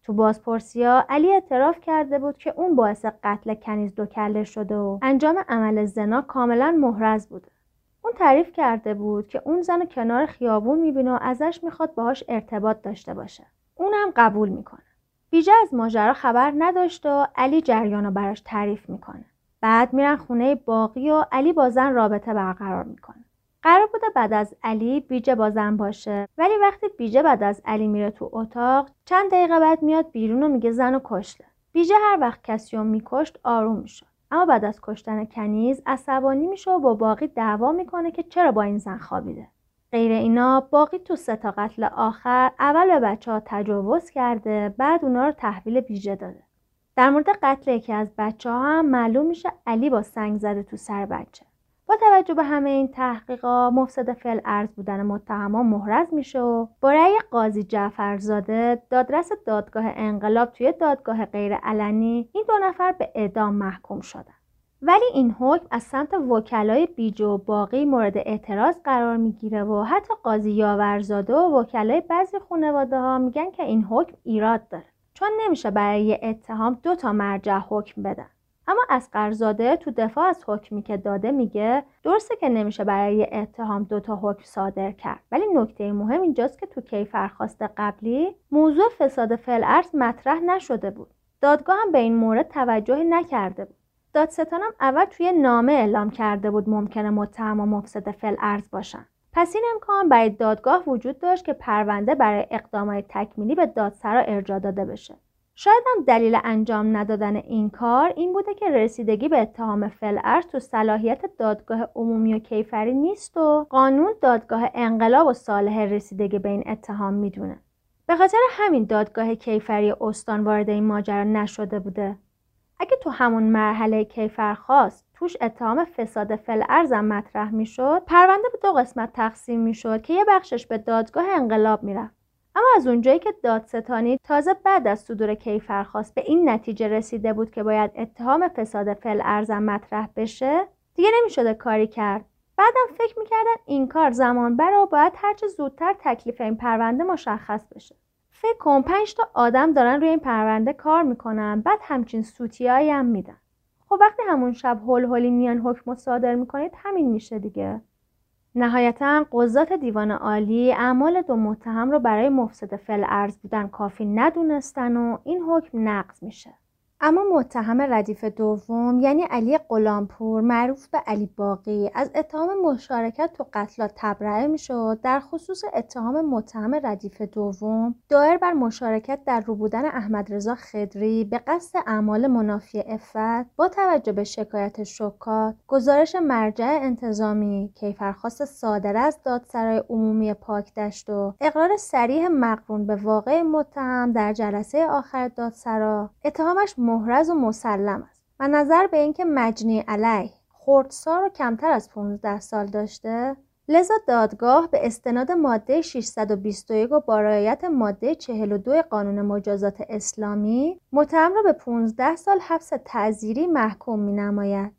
تو بازپرسیا علی اعتراف کرده بود که اون باعث قتل کنیز دو کله شده و انجام عمل زنا کاملا محرز بوده. اون تعریف کرده بود که اون زن کنار خیابون می‌بینه و ازش می‌خواد باهاش ارتباط داشته باشه. اونم قبول می‌کنه. بیجه از ماجرا خبر نداشت و علی جریان رو براش تعریف می‌کنه. بعد میرن خونه باقی و علی با زن رابطه برقرار می‌کنه. قرار بوده بعد از علی بیجه با زن باشه. ولی وقتی بیجه بعد از علی میره تو اتاق چند دقیقه بعد میاد بیرون و میگه زن و کشته. بیجه هر وقت کسی رو میکشت آروم می‌شد اما بعد از کشتن کنیز عصبانی میشه و با باقی دعوا می‌کنه که چرا با این زن خوابیده. غیر اینا باقی تو سه تا قتل آخر اول به بچه ها تجاوز کرده بعد اونا رو تحویل بیجه داده. در مورد قتل یکی از بچه ها هم معلوم میشه علی با سنگ زده تو سر بچه. با توجه به همه این تحقیقات مفسد فعل ارز بودن متهمان محرز میشه و با رأی قاضی جعفرزاده دادرس دادگاه انقلاب توی دادگاه غیر علنی این دو نفر به اعدام محکوم شدن. ولی این حکم از سمت وکلای بیجو و باقی مورد اعتراض قرار می‌گیره و حتی قاضی یاورزاده و وکلای بعضی خانواده ها میگن که این حکم ایراد داره. چون نمیشه برای اتهام دو تا مرجع حکم بدن. اما از قرزاده تو دفاع از حکمی که داده میگه درسته که نمیشه برای اتهام دوتا حکم صادر کرد ولی نکته مهم اینجاست که تو کیفرخواست قبلی موضوع فساد فعل ارز مطرح نشده بود. دادگاه هم به این مورد توجهی نکرده بود. دادستانم اول توی نامه اعلام کرده بود ممکنه متهم و مفسد فعل ارز باشن. پس این امکان برای دادگاه وجود داشت که پرونده برای اقدامات تکمیلی به دادسرا ارجا داده بشه. شاید هم دلیل انجام ندادن این کار این بوده که رسیدگی به اتهام فلعرز تو صلاحیت دادگاه عمومی و کیفری نیست و قانون دادگاه انقلاب و صالح رسیدگی به این اتهام می‌دونه. به خاطر همین دادگاه کیفری استان وارد این ماجرا نشده بوده. اگه تو همون مرحله کیفر خواست توش اتهام فساد فلعرزم مطرح می‌شد پرونده به دو قسمت تقسیم می‌شد که یه بخشش به دادگاه انقلاب می‌رفت اما از اونجایی که دادستانی تازه بعد از صدور کیفرخواست به این نتیجه رسیده بود که باید اتهام فساد فل ارزم مطرح بشه دیگه نمی‌شده کاری کرد. بعدم فکر می‌کردن این کار زمان بره و باید هرچه زودتر تکلیف این پرونده مشخص بشه. فکر کن پنج تا آدم دارن روی این پرونده کار می‌کنن بعد همچین سوتیایی هم میدن. خب وقتی همون شب هول هولی میان حکم صادر می‌کنید همین میشه دیگه. نهایتا قضات دیوان عالی اعمال دو متهم رو برای مفسد فعل ارز بودن کافی ندونستن و این حکم نقض میشه. اما متهم ردیف دوم یعنی علی غلامپور معروف به علی باقی. از اتهام مشارکت تو قتلات تبرئه می‌شد. در خصوص اتهام متهم ردیف دوم دایر بر مشارکت در روبودن احمد رضا خدری به قصد اعمال منافی افت با توجه به شکایت شکات گزارش مرجع انتظامی کیفرخواست صادر از دادسرای عمومی پاکدشت و اقرار سریح مقرون به واقع متهم در جلسه آخر دادسرا. اتهامش محرز و مسلم است و نظر به اینکه مجنی علیه خردسار و کمتر از 15 سال داشته لذا دادگاه به استناد ماده 621 و با رعایت ماده 42 قانون مجازات اسلامی متهم را به 15 سال حبس تعذیری محکوم می نماید.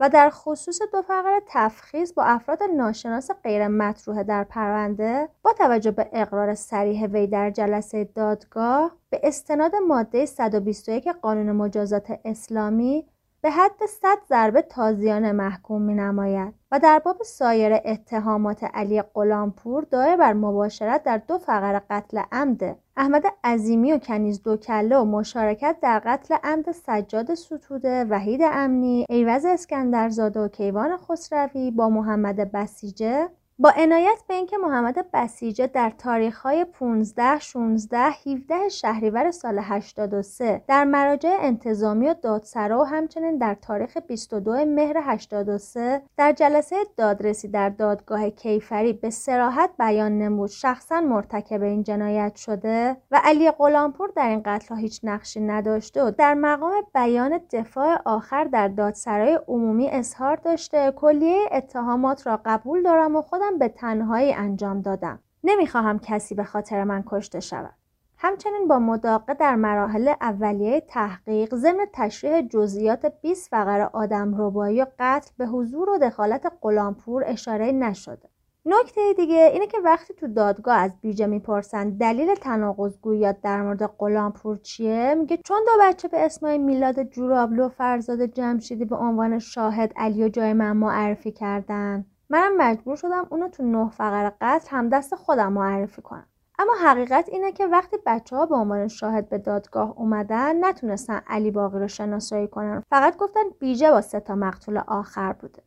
و در خصوص دو فقر تفخیص با افراد ناشناس غیر مطروحه در پرونده با توجه به اقرار سریح وی در جلسه دادگاه به استناد ماده 121 قانون مجازات اسلامی به حد 100 ضربه تازیانه محکوم می نماید و در باب سایر اتهامات علی قلامپور دایه بر مباشرت در دو فقر قتل عمد احمد عظیمی و کنیز دوکله و مشارکت در قتل عمد سجاد ستوده وحید امنی ایوز اسکندرزاده و کیوان خسروی با محمد بسیجه با عنایت به اینکه محمد بسیجه در تاریخهای 15 16 17 شهریور سال 83 در مراجع انتظامی و دادسرا و همچنین در تاریخ 22 مهر 83 در جلسه دادرسی در دادگاه کیفری به سراحت بیان نمود. شخصا مرتکب این جنایت شده و علی غلامپور در این قتل هیچ نقشی نداشته و در مقام بیان دفاع آخر در دادسرای عمومی اظهار داشته. کلیه اتهامات را قبول دارم و خودم به تنهایی انجام دادم. نمی‌خواهم کسی به خاطر من کشته شود. همچنین با مداقه در مراحل اولیه تحقیق ضمن تشریح جزئیات 20 فقر آدم ربایی و قتل به حضور و دخالت غلامپور اشاره نشده. نکته دیگه اینه که وقتی تو دادگاه از بیجه می‌پرسن دلیل تناقض گویات در مورد غلامپور چیه میگه چون دو بچه به اسمای میلاد جورابلو و فرزاد جمشیدی به عنوان شاهد علی و جای من معرفی کردن. منم مجبور شدم اونو تو نه فقر قتل هم دست خودم معرفی کنم. اما حقیقت اینه که وقتی بچه ها به عنوان شاهد به دادگاه اومدن نتونستن علی باقی رو شناسایی کنن. فقط گفتن بیجه با سه تا مقتول آخر بوده.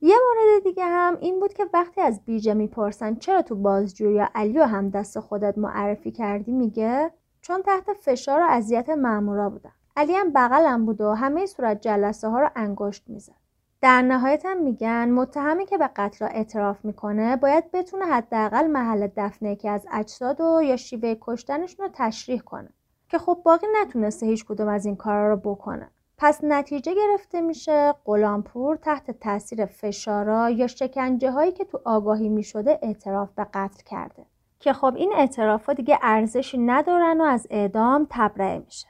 یه مورد دیگه هم این بود که وقتی از بیجه می‌پرسن چرا تو بازجویی علی و هم دست خودت معرفی کردی میگه چون تحت فشار و اذیت مامورا بودم علی هم بغلم بود و همه صورت جلسه ها رو انگشت می‌زد. در نهایت هم میگن متهمی که به قتل اعتراف می‌کنه باید بتونه حداقل محل دفنه که از اجساد و یا شیوه کشتنشون رو تشریح کنه که خب باقی نتونسته هیچ کدوم از این کارا رو بکنه. پس نتیجه گرفته میشه غلامپور تحت تاثیر فشارا یا شکنجه هایی که تو آگاهی می‌شده اعتراف به قتل کرده. که خب این اعترافات دیگه ارزشی ندارن و از اعدام تبرئه میشه.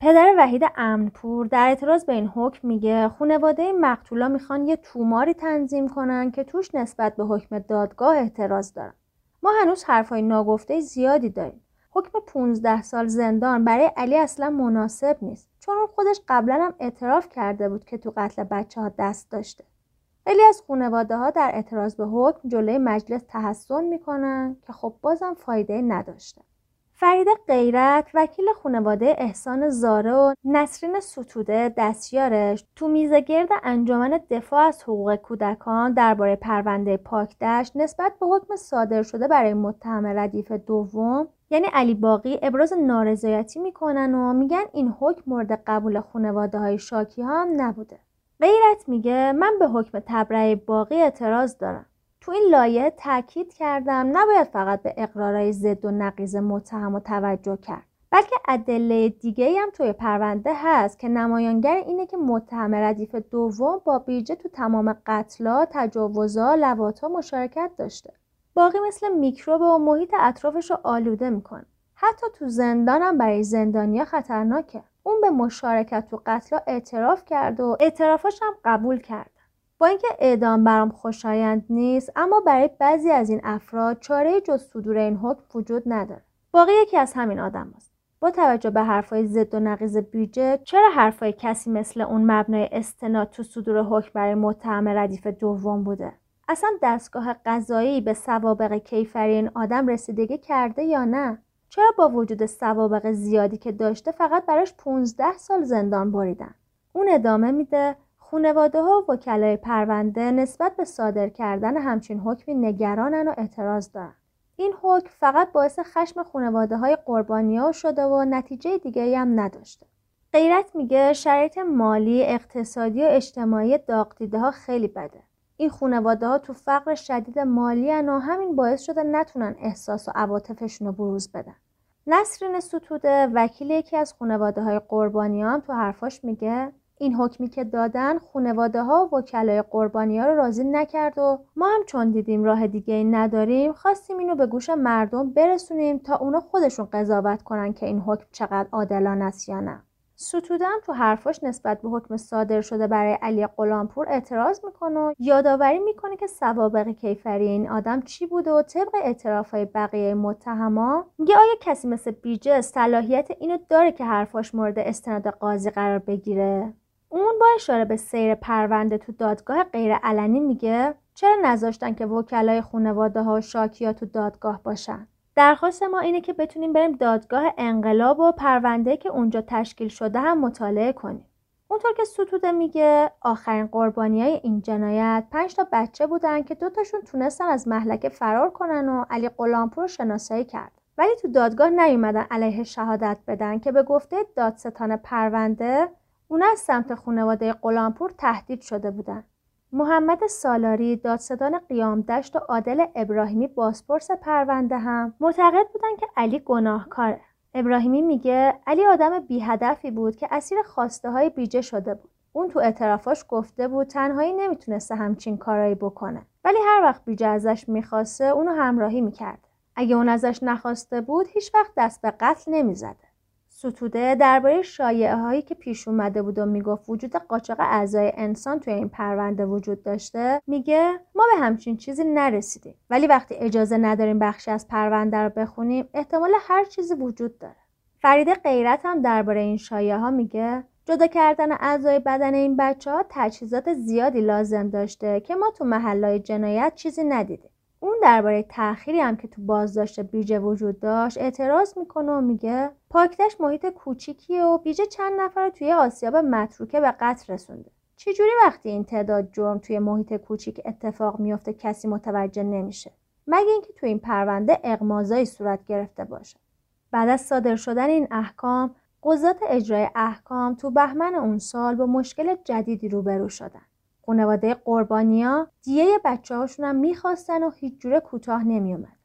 پدر وحید امنپور در اعتراض به این حکم میگه خانواده مقتولا می‌خوان یه توماری تنظیم کنن که توش نسبت به حکم دادگاه اعتراض دارن. ما هنوز حرفای ناگفته زیادی داریم. حکم 15 سال زندان برای علی اصلا مناسب نیست. چون اون خودش قبلا هم اعتراف کرده بود که تو قتل بچه ها دست داشته. خیلی از خانواده ها در اعتراض به حکم جلوی مجلس تحسن می‌کنن که خب بازم فایده نداشته فرید غیرت وکیل خانواده احسان زاره و نسرین ستوده دستیارش تو میزگرد انجمن دفاع از حقوق کودکان درباره پرونده پاکدشت نسبت به حکم صادر شده برای متهم ردیف دوم یعنی علی باقی ابراز نارضایتی می‌کنن و میگن این حکم مورد قبول خانواده های شاکی ها هم نبوده. غیرت میگه من به حکم تبرئه باقی اعتراض دارم. تو این لایه تاکید کردم نباید فقط به اقرارهای ضد و نقیز متهم و توجه کرد بلکه ادله دیگه هم توی پرونده هست که نمایانگر اینه که متهم ردیف دوم با بیجه تو تمام قتلا، تجاوزا، لواطا مشارکت داشته. باقی مثل میکروب و محیط اطرافش رو آلوده می‌کنه. حتی تو زندان هم برای زندانیا خطرناکه. اون به مشارکت تو قتلا اعتراف کرد و اعترافاش هم قبول کرد. با اینکه اعدام برام خوشایند نیست اما برای بعضی از این افراد چاره جز صدور این حکم وجود نداره. باقی یکی از همین آدم هست. با توجه به حرفای ضد و نقیز بیجه چرا حرفای کسی مثل اون مبنای استناد تو صدور حکم برای متهم ردیف دوم بوده؟ اصلا دستگاه قضایی به سوابق کیفری این آدم رسیدگی کرده یا نه؟ چرا با وجود سوابق زیادی که داشته فقط براش 15 سال زندان بریدن؟ اون ادامه میده خونواده ها و وکلای پرونده نسبت به صادر کردن همچین حکمی نگرانن و اعتراض دارن. این حکم فقط باعث خشم خونواده های قربانی ها شده و نتیجه دیگه هم نداشته. غیرت میگه شرایط مالی، اقتصادی و اجتماعی داغ ها خیلی بده. این خونواده ها تو فقر شدید مالی و همین باعث شده نتونن احساس و عواطفشون رو بروز بدن. نسرین ستوده وکیل یکی از خانواده های قربانیان تو حرفاش میگه این حکمی که دادن خونواده ها و وکلای قربانی ها رو راضی نکرد و ما هم چون دیدیم راه دیگه ای نداریم خواستیم اینو به گوش مردم برسونیم تا اونا خودشون قضاوت کنن که این حکم چقدر عادلانه است یا نه. ستودم تو حرفاش نسبت به حکم صادر شده برای علی غلامپور اعتراض می‌کنه و یادآوری می‌کنه که سوابق کیفری این آدم چی بوده و طبق اعترافهای بقیه متهما میگه آیا کسی مثل بیجه صلاحیت اینو داره که حرفاش مورد استناد قاضی قرار بگیره؟ اون با اشاره به سیر پرونده تو دادگاه غیر علنی میگه چرا نذاشتن که وکلای خانواده ها و شاکیا تو دادگاه باشن؟ درخواست ما اینه که بتونیم بریم دادگاه انقلاب و پرونده که اونجا تشکیل شده هم مطالعه کنیم. اونطور که ستوده میگه آخرین قربانی های این جنایت پنج تا بچه بودن که دوتاشون تونستن از محلکه فرار کنن و علی غلامپور شناسایی کرد. ولی تو دادگاه نیومدن علیه شهادت بدن که به گفته دادستان پرونده اونا از سمت خانواده غلامپور تهدید شده بودن. محمد سالاری دادستان قیام دشت و عادل ابراهیمی بازپرس پرونده هم معتقد بودن که علی گناهکاره. ابراهیمی میگه علی آدم بی هدفی بود که اسیر خواسته های بیجه شده بود. اون تو اعترافاش گفته بود تنهایی نمی‌تونسته همچین کارایی بکنه. ولی هر وقت بیجه ازش می‌خواسته اونو همراهی می‌کرد. اگه اون ازش نخواسته بود هیچ وقت دست به قتل نمی‌زده. ستوده درباره شایعه هایی که پیش اومده بود و می‌گفت وجود قاچاق اعضای انسان توی این پرونده وجود داشته میگه ما به همچین چیزی نرسیدیم ولی وقتی اجازه نداریم بخشی از پرونده رو بخونیم احتمال هر چیزی وجود داره فرید غیرت هم درباره این شایعه ها میگه جدا کردن اعضای بدن این بچه ها تجهیزات زیادی لازم داشته که ما تو محلهای جنایت چیزی ندیدیم. اون درباره تأخیری هم که تو بازداشت بیجه وجود داشت اعتراض می‌کنه و میگه پاکتش محیط کوچیکیه و بیجه چند نفر رو توی آسیاب متروکه به قتل رسونده. چجوری وقتی این تعداد جرم توی محیط کوچیک اتفاق میفته کسی متوجه نمیشه؟ مگه اینکه تو این پرونده اقمازایی صورت گرفته باشه. بعد از صادر شدن این احکام قضات اجرای احکام تو بهمن اون سال با مشکل جدیدی روبرو شدن. خانواده قربانیا دیه بچه هاشون هم می‌خواستن و هیچ جوره کوتاه نمیومد.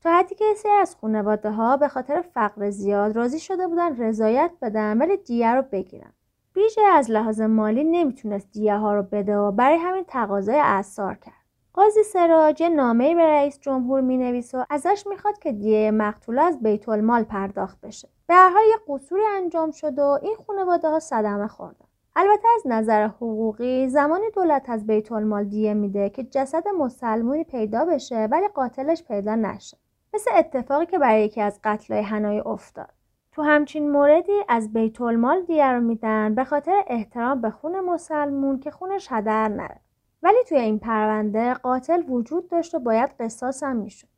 تا حدی که سری از خانواده ها به خاطر فقر زیاد راضی شده بودن رضایت بدن ولی دیه رو بگیرن. بیشه از لحاظ مالی نمی‌تونست دیه ها رو بده و برای همین تقاضای اثار کرد. قاضی سراج نامه به رئیس جمهور می و ازش می‌خواد که دیه مقتوله از بیت المال پرداخت بشه. به هر حال یه قصوری انجام شد و این خانواده ها صدمه خوردن. البته از نظر حقوقی زمانی دولت از بیت المال دیه میده که جسد مسلمونی پیدا بشه ولی قاتلش پیدا نشه. مثل اتفاقی که برای یکی از قتلای هنایی افتاد. تو همچین موردی از بیت المال دیه رو میدن به خاطر احترام به خون مسلمون که خونش هدر نره. ولی توی این پرونده قاتل وجود داشت و باید قصاص هم می‌شد.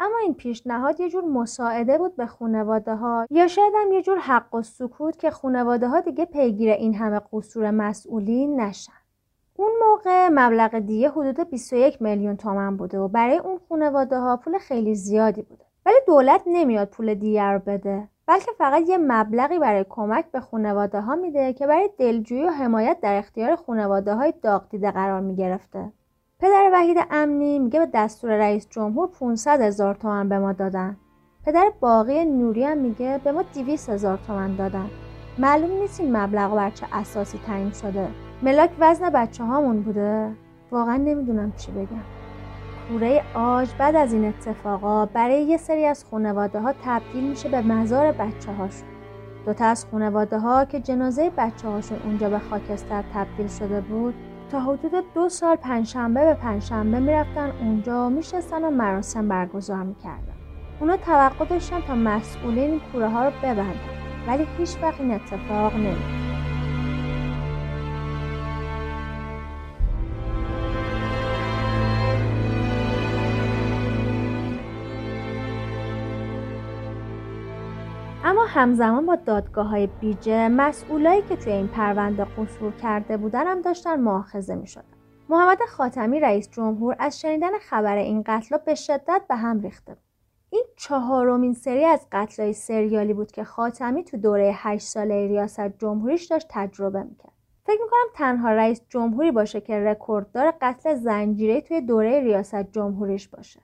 اما این پیشنهاد یه جور مساعده بود به خانواده ها یا شاید هم یه جور حق و سکوت که خانواده ها دیگه پیگیر این همه قصور مسئولین نشن. اون موقع مبلغ دیگه حدود 21 میلیون تومن بوده و برای اون خانواده ها پول خیلی زیادی بوده. ولی دولت نمیاد پول دیگه رو بده. بلکه فقط یه مبلغی برای کمک به خانواده ها میده که برای دلجویی و حمایت در اختیار خانواده های داغ دیده قرار می‌گرفته. پدر وحید امنی میگه به دستور رئیس جمهور 500 هزار تومن به ما دادن. پدر باقی نوری هم میگه به ما 200 هزار تومن دادن. معلوم نیست این مبلغ بر چه اساسی تعیین شده. ملاک وزن بچه هامون بوده؟ واقعا نمی‌دونم چی بگم. کوره آج بعد از این اتفاقا برای یه سری از خانواده ها تبدیل میشه به مزار بچه هاشون. دوتا از خانواده ها که جنازه بچه هاشون اونجا به خاکستر تبدیل شده بود تا حدود دو سال پنجشنبه به پنجشنبه می‌رفتن اونجا میشستن و مراسم برگزار می‌کردن. اونا توقع داشتن تا مسئولین کوره ها رو ببندن ولی هیچ وقت این اتفاق نمیفته اما همزمان با دادگاه های بیجه مسئولایی که توی این پرونده قصور کرده بودن هم داشتن معاخذه می شدن. محمد خاتمی رئیس جمهور از شنیدن خبر این قتل به شدت به هم ریخته بود. این چهارمین سری از قتلای سریالی بود که خاتمی تو دوره هشت ساله ریاست جمهوریش داشت تجربه می‌کرد. فکر می‌کنم تنها رئیس جمهوری باشه که رکورددار قتل زنجیره توی دوره ریاست جمهوریش باشه.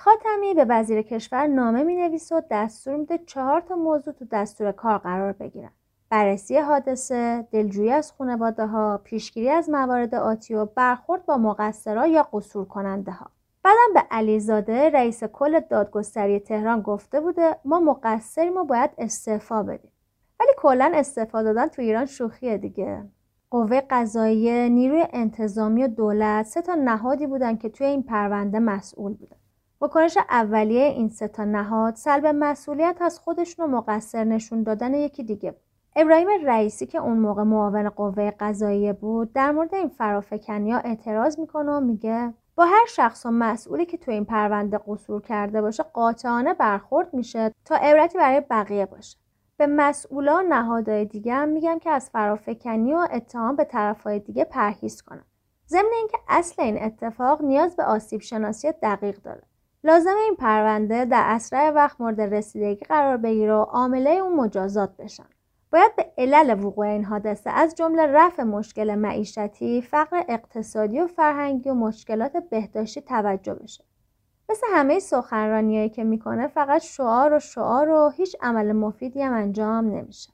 خاتمی به وزیر کشور نامه می و دستور میده چهار تا موضوع تو دستور کار قرار بگیرن. بررسی حادثه، دلجویی از خانواده ها، پیشگیری از موارد آتی و برخورد با مقصرها یا قصور کننده ها. بعدم به علیزاده رئیس کل دادگستری تهران گفته بوده ما مقصریم و باید استعفا بدیم. ولی کلا استعفا دادن تو ایران شوخیه دیگه. قوه قضاییه، نیروی انتظامی و دولت سه تا نهادی بودن که توی این پرونده مسئول بودن. واکنش اولیه این سه تا نهاد سلب مسئولیت از خودشون و مقصر نشون دادن یکی دیگه. بود. ابراهیم رئیسی که اون موقع معاون قوه قضاییه بود در مورد این فرافکنی ها اعتراض می‌کنه و میگه با هر شخص و مسئولی که تو این پرونده قصور کرده باشه قاطعانه برخورد میشه تا عبرتی برای بقیه باشه. به مسئولا نهادهای دیگه هم میگم که از فرافکنی و اتهام به طرفهای دیگه پرهیز کنن. ضمن اینکه اصل این اتفاق نیاز به آسیب شناسی دقیق داره. لازم این پرونده در اسرع وقت مورد رسیدگی قرار بگیره و عامله اون مجازات بشن. باید به علل وقوع این حادثه از جمله رفع مشکل معیشتی، فقر اقتصادی و فرهنگی و مشکلات بهداشتی توجه بشه. مثل همه سخنرانیایی که می‌کنه فقط شعار و شعار و هیچ عمل مفیدی هم انجام نمیشه.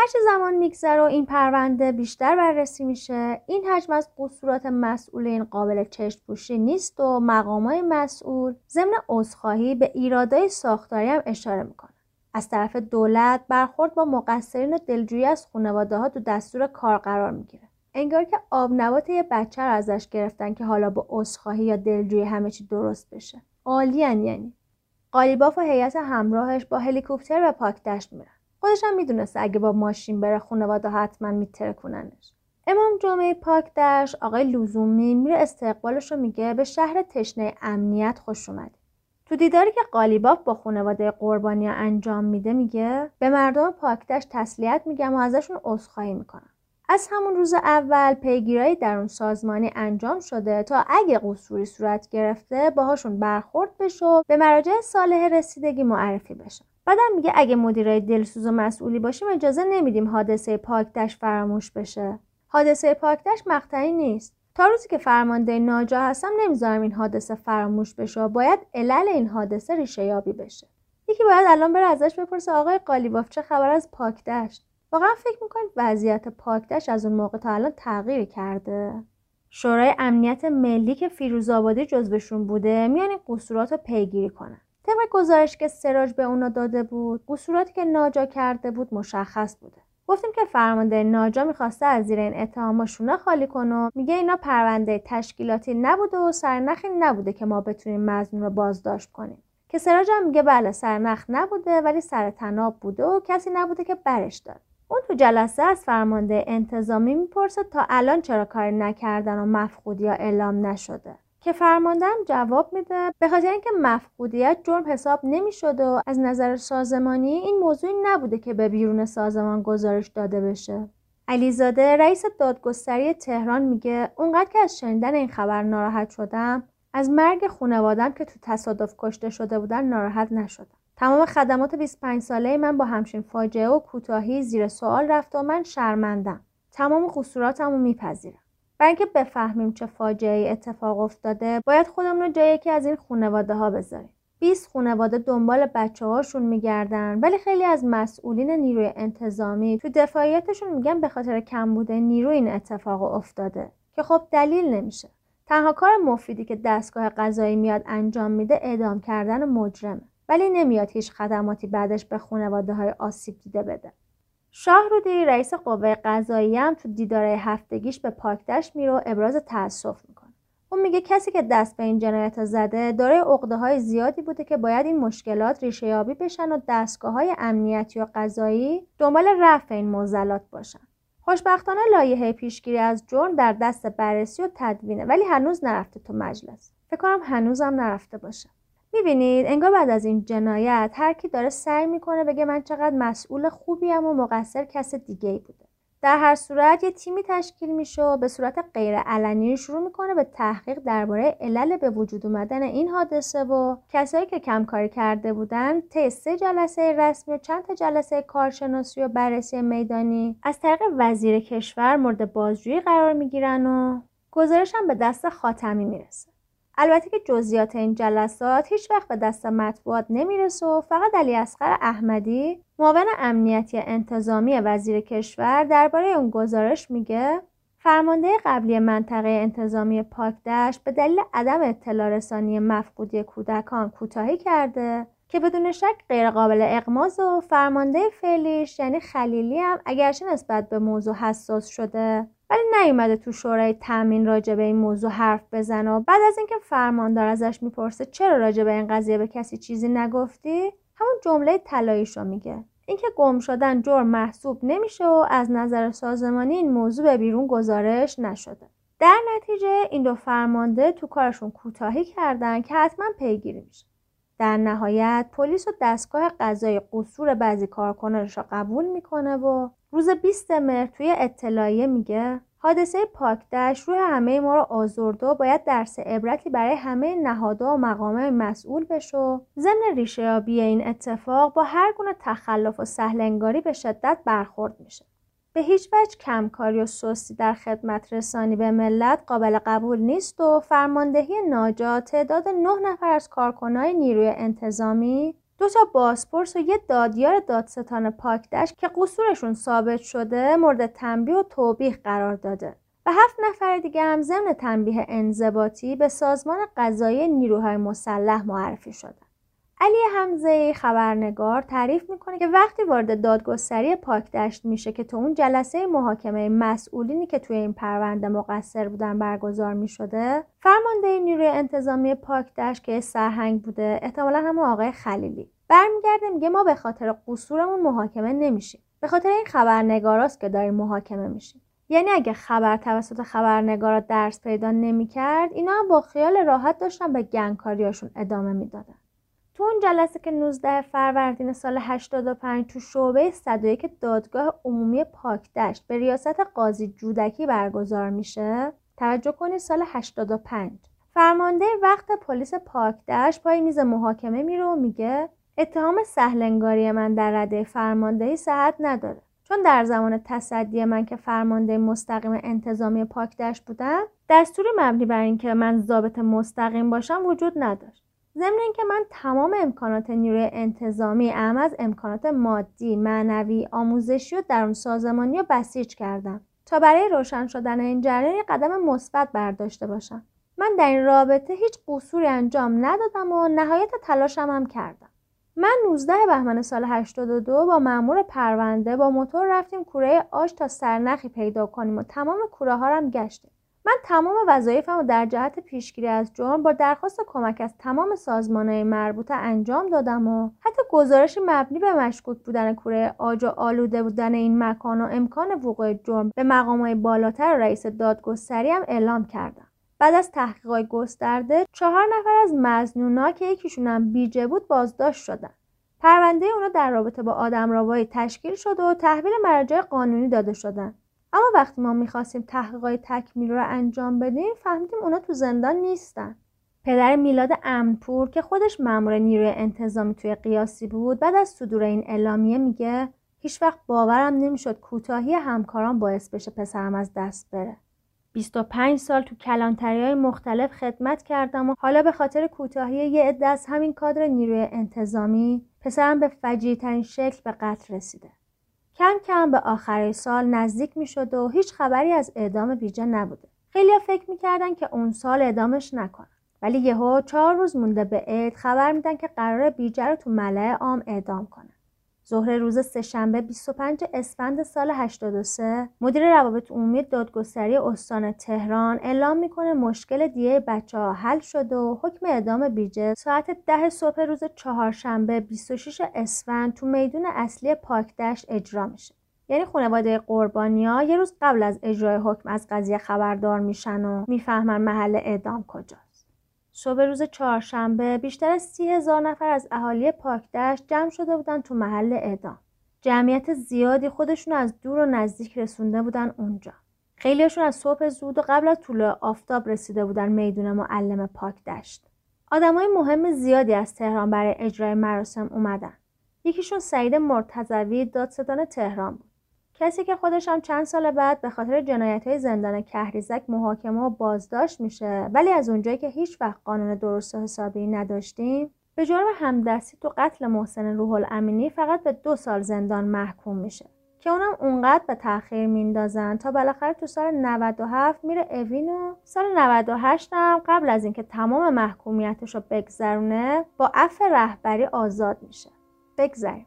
هرچه زمان میگذره و این پرونده بیشتر بررسی میشه این حجم از قصورات مسئولین قابل چشم پوشی نیست و مقامای مسئول ضمن عذرخواهی به ایرادای ساختاری هم اشاره می‌کنه. از طرف دولت برخورد با مقصرین و دلجویی از خانواده ها تو دستور کار قرار می‌گیره. انگار که آب نبات یه بچه رو ازش گرفتن که حالا با عذرخواهی یا دلجویی همه چی درست بشه. عالیان یعنی. قالیباف و هیئت همراهش با هلیکوپتر به پاکدشت میرن. خودش هم می‌دونسته اگه با ماشین بره خانواده حتما میترکوننش. امام جمعه پاک دشت آقای لزومی میره استقبالش رو میگه به شهر تشنه امنیت خوش اومده تو دیداری که قالیباف با خانواده قربانی انجام میده میگه به مردم پاکدشت تسلیت میگم و ازشون عذرخواهی می‌کنم. از همون روز اول پیگیرایی در اون سازمانی انجام شده تا اگه قصوری صورت گرفته باهاشون برخورد بشه و به مراجع صالح رسیدگی معرفی بشه بعدم میگه اگه مدیرای دلسوز و مسئولی باشیم اجازه نمیدیم حادثه پاکدشت فراموش بشه. حادثه پاکدشت مقطعی نیست. تا روزی که فرمانده ناجا هستم نمی‌ذارم این حادثه فراموش بشه باید علل این حادثه ریشه یابی بشه. یکی باید الان بره ازش بپرسه آقای قالیباف چه خبر از پاکدشت واقعا فکر می‌کنید وضعیت پاکدشت از اون موقع تا الان تغییر کرده؟ شورای امنیت ملی که فیروزآبادی جزوشون بوده میان این قصورات رو پیگیری کنن. طبق گزارش که سراج به اونا داده بود قصوراتی که ناجا کرده بود مشخص بوده. گفتیم که فرمانده ناجا می‌خواسته از زیر این اتهاما شونه خالی کنه میگه اینا پرونده تشکیلاتی نبوده و سرنخی نبوده که ما بتونیم مزنون رو بازداشت کنیم. که سراج هم میگه بله سرنخ نبوده ولی سر تناب بوده و کسی نبوده که برش داد اون تو جلسه از فرمانده انتظامی می‌پرسه تا الان چرا کاری نکردن و مفقودی اعلام نشده. که فرماندهم جواب میده به خاطر اینکه مفقودیت جرم حساب نمی‌شده و از نظر سازمانی این موضوعی نبوده که به بیرون سازمان گزارش داده بشه. علیزاده رئیس دادگستری تهران میگه اونقدر که از شنیدن این خبر ناراحت شدم از مرگ خونوادم که تو تصادف کشته شده بودن ناراحت نشدم. تمام خدمات 25 ساله من با همچین فاجعه و کوتاهی زیر سوال رفت و من شرمندم. تمام قصوراتمو میپذیرم. برای اینکه بفهمیم چه فاجعه اتفاق افتاده باید خودمون رو جای یکی از این خانواده ها بذاریم. 20 خانواده دنبال بچه هاشون میگردن ولی خیلی از مسئولین نیروی انتظامی تو دفاعیتشون میگن به خاطر کمبود نیرو این اتفاق افتاده. که خب دلیل نمیشه. تنها کار مفیدی که دستگاه قضایی میاد انجام میده اعدام کردن مجرمه. ولی نمیاد هیچ خدماتی بعدش به خانواده های آسیب دیده بده. شاهرودی رئیس قوه قضایی هم تو دیداره هفتگیش به پاکدشت میره و ابراز تاسف می‌کنه. اون میگه کسی که دست به این جنایت زده داره عقده های زیادی بوده که باید این مشکلات ریشه یابی بشن و دستگاه های امنیتی و قضایی دنبال رفع این موزلات باشن. خوشبختانه لایحه پیشگیری از جرم در دست بررسی و تدوینه ولی هنوز نرفته تو مجلس. فکر کنم هنوزم نرفته باشه. می‌بینید انگار بعد از این جنایت هر کی داره سعی می‌کنه بگه من چقدر مسئول خوبیم و مقصر کس دیگه ای بوده. در هر صورت یه تیمی تشکیل میشه و به صورت غیر علنی شروع می‌کنه به تحقیق درباره علل به وجود اومدن این حادثه و کسایی که کمکاری کرده بودن طی سه جلسه رسمی و چند تا جلسه کارشناسی و بررسی میدانی از طریق وزیر کشور مورد بازجویی قرار می‌گیرن و گزارش هم به دست خاتمی می‌رسه. البته که جزئیات این جلسات هیچ وقت به دست مطبوعات نمی‌رسه و فقط علی اصغر احمدی معاون امنیتی انتظامی وزیر کشور درباره اون گزارش میگه فرمانده قبلی منطقه انتظامی پاکدشت به دلیل عدم اطلاع رسانی مفقودی کودکان کوتاهی کرده که بدون شک غیرقابل اقماز و فرمانده فعلیش یعنی خلیلی هم اگرچه نسبت به موضوع حساس شده. ولی نیومده تو شورای تامین راجع به این موضوع حرف بزنه و بعد از اینکه فرماندار ازش می‌پرسه چرا راجع به این قضیه به کسی چیزی نگفتی؟ همون جمله طلاییشو میگه. اینکه گم شدن جرم محسوب نمیشه و از نظر سازمانی این موضوع به بیرون گزارش نشده. در نتیجه این دو فرمانده تو کارشون کوتاهی کردن که حتما پیگیری میشه. در نهایت پلیس و دستگاه قضایی قصور بعضی کارکنانش را قبول می‌کنه و روز 20 مهر توی اطلاعیه میگه حادثه پاکدشت روی همه ما رو آزرده و باید درس عبرتی برای همه نهادها و مقامه مسئول بشه ضمن ریشهیابی این اتفاق با هر گونه تخلف و سهلنگاری به شدت برخورد میشه. به هیچ وجه کمکاری و سستی در خدمت رسانی به ملت قابل قبول نیست و فرماندهی ناجا تعداد نه نفر از کارکنای نیروی انتظامی دو تا بازپرس و یه دادیار دادستان پاکدشت که قصورشون ثابت شده مورد تنبیه و توبیخ قرار داده. و هفت نفر دیگه هم ضمن تنبیه انضباطی به سازمان قضایی نیروهای مسلح معرفی شدن. علی حمزه خبرنگار تعریف می‌کنه که وقتی وارد دادگستری پاکدشت میشه که تو اون جلسه محاکمه مسئولینی که توی این پرونده مقصر بودن برگزار می‌شده فرمانده نیروی انتظامی پاکدشت که سرهنگ بوده احتمالا هم آقای خلیلی. برمیگرده میگه ما به خاطر قصورمون محاکمه نمیشیم. به خاطر این خبرنگاراست که داریم محاکمه میشیم. یعنی اگه خبر توسط خبرنگارا درس پیدا نمی‌کرد اینا هم با خیال راحت داشتن به گنگکاریاشون ادامه می‌دادن. تو اون جلسه که 19 فروردین سال 85 تو شعبه 101 دادگاه عمومی پاکدشت به ریاست قاضی جودکی برگزار میشه توجه کنید سال 85 فرمانده وقت پلیس پاکدشت پای میز محاکمه میره و میگه اتهام سهلنگاری من در رده فرماندهی صحت نداره. چون در زمان تصدی من که فرمانده مستقیم انتظامی پاکدشت بودم دستوری مبنی بر اینکه من ضابط مستقیم باشم وجود نداشت. ضمن اینکه من تمام امکانات نیروی انتظامی اهم از امکانات مادی معنوی آموزشی و درون سازمانی رو بسیج کردم تا برای روشن شدن این جریان قدم مثبت برداشته باشم. من در این رابطه هیچ قصوری انجام ندادم و نهایت تلاشم هم کردم. من 19 بهمن سال 82 با مأمور پرونده با موتور رفتیم کوره آش تا سرنخی پیدا کنیم و تمام کوره ها هم گشتیم. من تمام وظایفم و در جهت پیشگیری از جرم با درخواست کمک از تمام سازمانهای مربوطه انجام دادم و حتی گزارشی مبنی به مشکوک بودن کوره آج و آلوده بودن این مکان و امکان وقوع جرم به مقامهای بالاتر رئیس دادگستری هم اعلام کردم. بعد از تحقیقات گسترده چهار نفر از مزنونا که یکیشون هم بیجه بود بازداشت شدن. پرونده اونا در رابطه با آدم تشکیل شد و تحویل مراجع قانونی داده شدن. اما وقتی ما می‌خواستیم تحقیقات تکمیل رو انجام بدیم فهمیدیم اونا تو زندان نیستن پدر میلاد امنپور که خودش مأمور نیروی انتظامی توی قیاسی بود بعد از صدور این اعلامیه میگه هیچ وقت باورم نمی‌شد کوتاهی همکاران باعث بشه پسرم از دست بره 25 سال تو کلانتری های مختلف خدمت کردم و حالا به خاطر کوتاهی یه عده از همین کادر نیروی انتظامی پسرم به فجیع ترین شکل به قتل رسیده. کم کم به آخر سال نزدیک می شد و هیچ خبری از اعدام بیجه نبوده. خیلی فکر می‌کردن که اون سال اعدامش نکنن. ولی یهو چهار روز مونده به عید خبر میدن که قرار بیجه رو تو ملعه عام اعدام کنن. ظهر روز سهشنبه 25 اسفند سال 83 مدیر روابط عمومی دادگستری استان تهران اعلام می‌کنه مشکل دیه بچه ها حل شده و حکم اعدام بیجه ساعت ده صبح روز چهارشنبه 26 اسفند تو میدون اصلی پاکدشت اجرا میشه. یعنی خانواده قربانیا یه روز قبل از اجرای حکم از قضیه خبردار میشن و می‌فهمن محل اعدام کجاست. صبح روز چهارشنبه بیشتر از سی هزار نفر از اهالی پاکدشت جمع شده بودن تو محل اعدام. جمعیت زیادی خودشون از دور و نزدیک رسونده بودن اونجا. خیلیشون از صبح زود و قبل از طلوع آفتاب رسیده بودن میدون معلم پاکدشت. آدمای مهم زیادی از تهران برای اجرای مراسم اومدن. یکیشون سعید مرتضوی دادستان تهران بود. کسی که خودش هم چند سال بعد به خاطر جنایت های زندان کهریزک محاکمه و بازداشت میشه. ولی از اونجایی که هیچ وقت قانون درست و حسابی نداشتیم به جرم همدستی تو قتل محسن روح الامینی فقط به دو سال زندان محکوم میشه که اونم اونقدر به تاخیر میندازن تا بالاخره تو سال 97 میره اوین و سال 98 هم قبل از اینکه تمام محکومیتش رو بگذرونه با عفو رهبری آزاد میشه. بگذریم.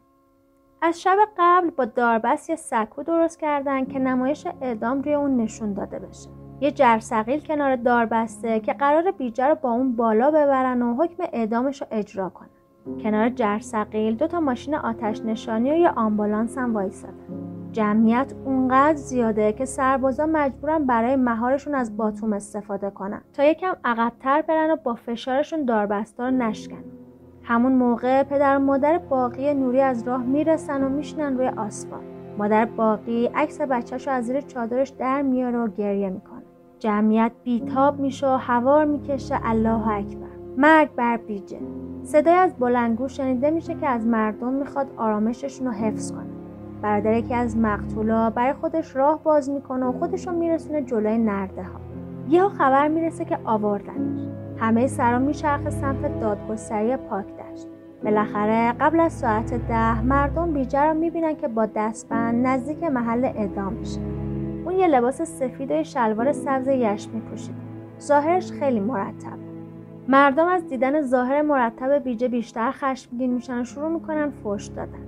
از شب قبل با داربست یه سکو درست کردن که نمایش اعدام روی اون نشون داده بشه. یه جرثقیل کنار داربسته که قرار بیجه رو با اون بالا ببرن و حکم اعدامش رو اجرا کنن. کنار جرثقیل دو تا ماشین آتش نشانی و یه آمبولانس هم وایسادن. جمعیت اونقدر زیاده که سربازا مجبورن برای مهارشون از باتوم استفاده کنن تا یکم عقبتر برن و با فشارشون داربسته رو نشکنن همون موقع پدر و مادر باقی نوری از راه می‌رسن و میشنن روی آسفالت مادر باقی عکس بچهش از زیر چادرش در میاره و گریه می‌کنه. جمعیت بیتاب میشه و هوار می‌کشه. الله اکبر. مرگ بر بیجه. صدای از بلنگو شنیده میشه که از مردم می‌خواد آرامششون رو حفظ کنه. برادر یکی از مقتولا برای خودش راه باز می‌کنه و خودش رو میرسونه جلوی نرده ها. یهو خبر می‌رسه که آوردنش. همه سرا میچرخه سمت دادگستری پاک دشت. بالاخره قبل از ساعت ده مردم بیجه رو می‌بینن که با دستبند نزدیک محل اعدام میشه. اون یه لباس سفید و شلوار سبز یشمی پوشیده ظاهرش خیلی مرتب. مردم از دیدن ظاهر مرتب بیجه بیشتر خشمگین میشن و شروع می‌کنن فوش دادن.